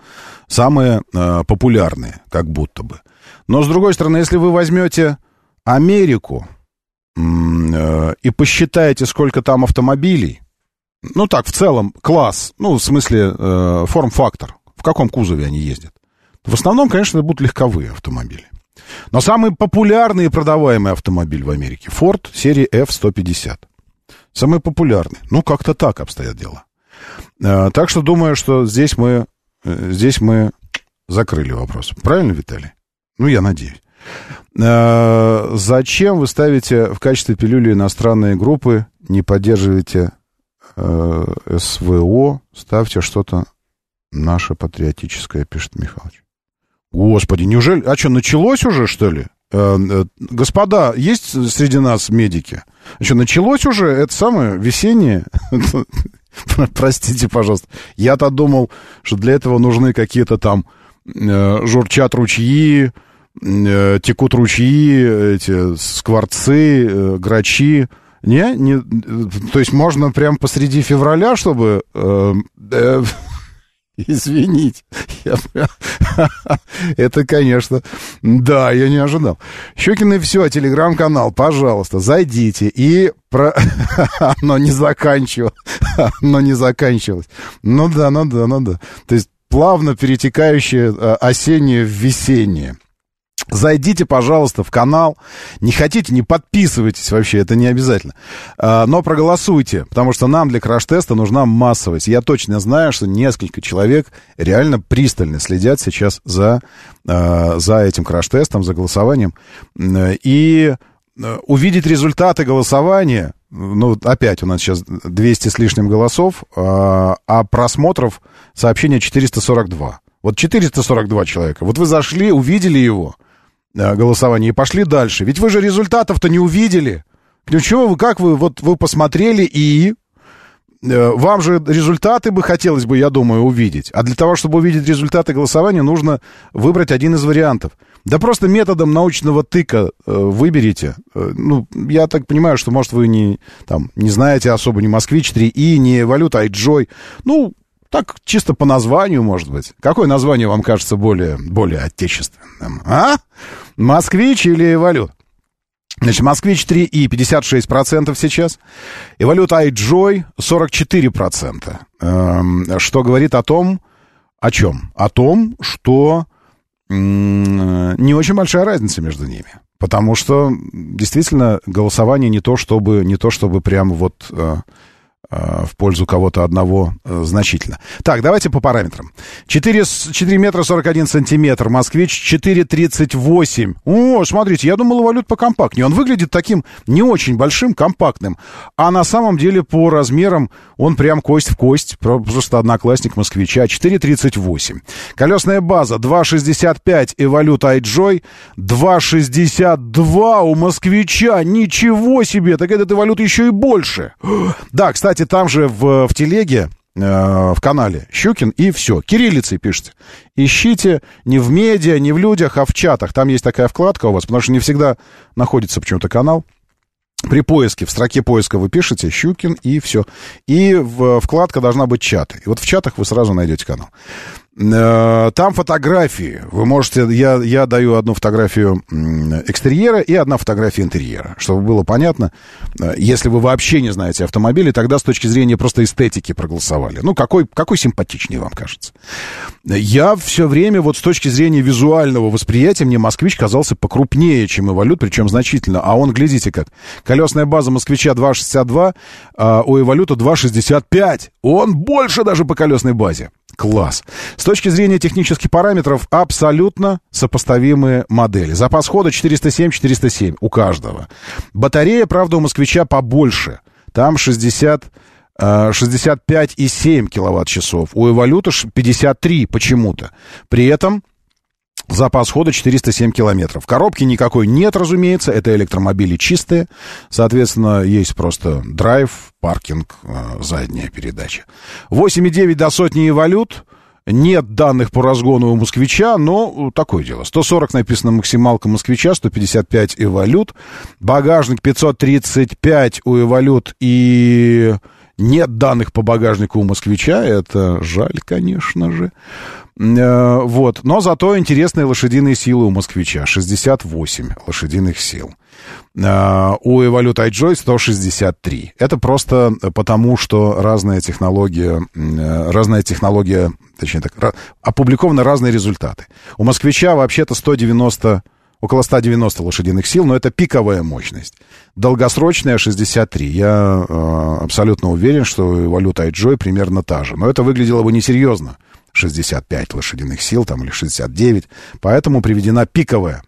самые э, популярные, как будто бы. Но, с другой стороны, если вы возьмете Америку и посчитаете, сколько там автомобилей, ну так, в целом, класс, ну, в смысле, э, форм-фактор, в каком кузове они ездят, в основном, конечно, это будут легковые автомобили. Но самый популярный и продаваемый автомобиль в Америке Ford серии F-150. Самый популярный. Ну, как-то так обстоят дела. Э, так что думаю, что здесь мы, э, здесь мы закрыли вопрос. Правильно, Виталий? Ну, я надеюсь. Э, зачем вы ставите в качестве пилюли иностранные группы, не поддерживаете э, СВО, ставьте что-то наше патриотическое, пишет Михайлович. Господи, неужели... А что, началось уже, что ли? Э, господа, есть среди нас медики? А что, началось уже это самое весеннее? Простите, пожалуйста. Я-то думал, что для этого нужны какие-то там журчат ручьи, текут ручьи, эти скворцы, э, грачи. Не? не? э, То есть можно прям посреди февраля, чтобы... э, э, Извините. Я Это, конечно, да, я не ожидал. Щекин и все, телеграм-канал, пожалуйста, зайдите и про... Оно не заканчивалось. Оно не заканчивалось. Ну да, ну да, ну да. То есть плавно перетекающее э, осеннее в весеннее. Зайдите, пожалуйста, в канал. Не хотите, не подписывайтесь вообще, это не обязательно. А, Но проголосуйте, потому что нам для краш-теста нужна массовость. Я точно знаю, что несколько человек реально пристально следят сейчас за, а, за этим краш-тестом, за голосованием. И э, увидеть результаты голосования, ну, опять у нас сейчас 200 с лишним голосов, а, а просмотров сообщения 442. Вот 442 человека. Вот вы зашли, увидели его, э, голосование, и пошли дальше. Ведь вы же результатов-то не увидели. Ну чего вы, как вы, вот вы посмотрели и... э, Вам же результаты бы хотелось бы, я думаю, увидеть. А для того, чтобы увидеть результаты голосования, нужно выбрать один из вариантов. Да просто методом научного тыка э, выберите. Ну, я так понимаю, что, может, вы не, там, не знаете особо ни «Москвич 3И», ни «Валюта iJoy». Ну, так, чисто по названию, может быть. Какое название вам кажется более, более отечественным? А? «Москвич» или «Валют»? Значит, «Москвич 3 и 56% сейчас, и валюта iJoy 44%. Эм, что говорит о том, о чем? О том, что не очень большая разница между ними. Потому что действительно голосование не то, чтобы, не то, чтобы прям вот э, в пользу кого-то одного э, значительно. Так, давайте по параметрам. 4, с- 4 метра 41 сантиметр, москвич 4,38. О, смотрите, я думал, валют покомпактнее. Он выглядит таким не очень большим, компактным. А на самом деле по размерам он прям кость в кость. Про- Просто одноклассник москвича. 4,38. Колесная база 2,65 и валюта iJoy 2,62 у москвича. Ничего себе! Так этот валют еще и больше. Да, кстати, там же в, в телеге э, в канале Щукин и все. Кириллицей пишите. Ищите не в медиа, не в людях, а в чатах. Там есть такая вкладка у вас, потому что не всегда находится почему-то канал. При поиске, в строке поиска вы пишете Щукин и все. И в, вкладка должна быть чаты. И вот в чатах вы сразу найдете канал. Э, Там фотографии. Вы можете... Я, я даю одну фотографию экстерьера и одна фотография интерьера. Чтобы было понятно, э, если вы вообще не знаете автомобили, тогда с точки зрения просто эстетики проголосовали. Ну, какой, какой симпатичнее вам кажется? Я все время вот с точки зрения визуального восприятия мне «Москвич» казался покрупнее, чем «Эволют», причем значительно. А он, глядите как, колесная база «Москвича» 2,62, а у «Эволюта» 2,65. Он больше даже по колесной базе. Класс. С точки зрения технических параметров абсолютно сопоставимые модели. Запас хода 407-407 у каждого. Батарея, правда, у «Москвича» побольше. Там 60... э, 65,7 киловатт-часов. У «Эволюта» ш- 53 почему-то. При этом Запас хода 407 километров. Коробки никакой нет, разумеется. Это электромобили чистые. Соответственно, есть просто драйв, паркинг, э, задняя передача. 8,9 до сотни и валют. Нет данных по разгону у москвича, но такое дело. 140 написано максималка москвича, 155 эволют. Багажник 535 у эволют и нет данных по багажнику у москвича. Это жаль, конечно же. Э, Вот. Но зато интересные лошадиные силы у москвича. 68 лошадиных сил. Э, У Evolute iJoy 163. Это просто потому, что разная технология, э, разная технология, точнее так, опубликованы разные результаты. У москвича вообще-то 190 около 190 лошадиных сил, но это пиковая мощность. Долгосрочная 63. Я э, абсолютно уверен, что валюта iJoy примерно та же. Но это выглядело бы несерьезно. 65 лошадиных сил там, или 69. Поэтому приведена пиковая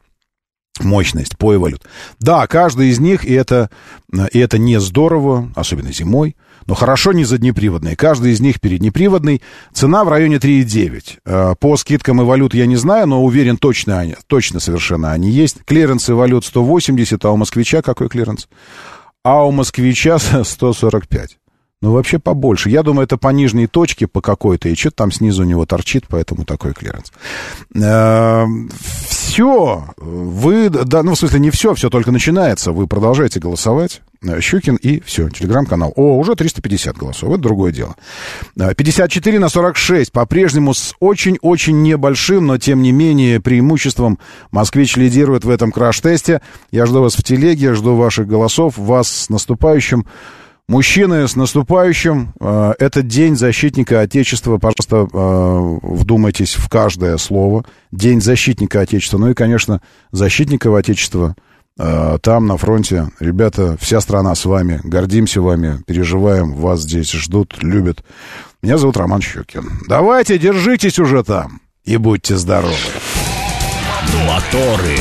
мощность по Evolute. Да, каждый из них, и это, и это не здорово, особенно зимой, но хорошо не заднеприводные. Каждый из них переднеприводный. Цена в районе 3,9. Э, По скидкам Evolute я не знаю, но уверен, точно, они, точно совершенно они есть. Клиренс Evolute 180, а у москвича какой клиренс? А у москвича 145. Ну, вообще побольше. Я думаю, это по нижней точке по какой-то, и что-то там снизу у него торчит, поэтому такой клиренс. Все. Вы, да, ну, в смысле, не все, все только начинается. Вы продолжаете голосовать. Э, Щукин и все, телеграм-канал. О, уже 350 голосов, это другое дело. Э, 54 на 46, по-прежнему с очень-очень небольшим, но тем не менее преимуществом «Москвич» лидирует в этом краш-тесте. Я жду вас в телеге, жду ваших голосов, вас с наступающим. Мужчины, с наступающим. Э, Это День защитника Отечества. Пожалуйста, э, вдумайтесь в каждое слово. День защитника Отечества. Ну и, конечно, защитников Отечества э, там, на фронте. Ребята, вся страна с вами. Гордимся вами, переживаем. Вас здесь ждут, любят. Меня зовут Роман Щукин. Давайте, держитесь уже там. И будьте здоровы. Моторы.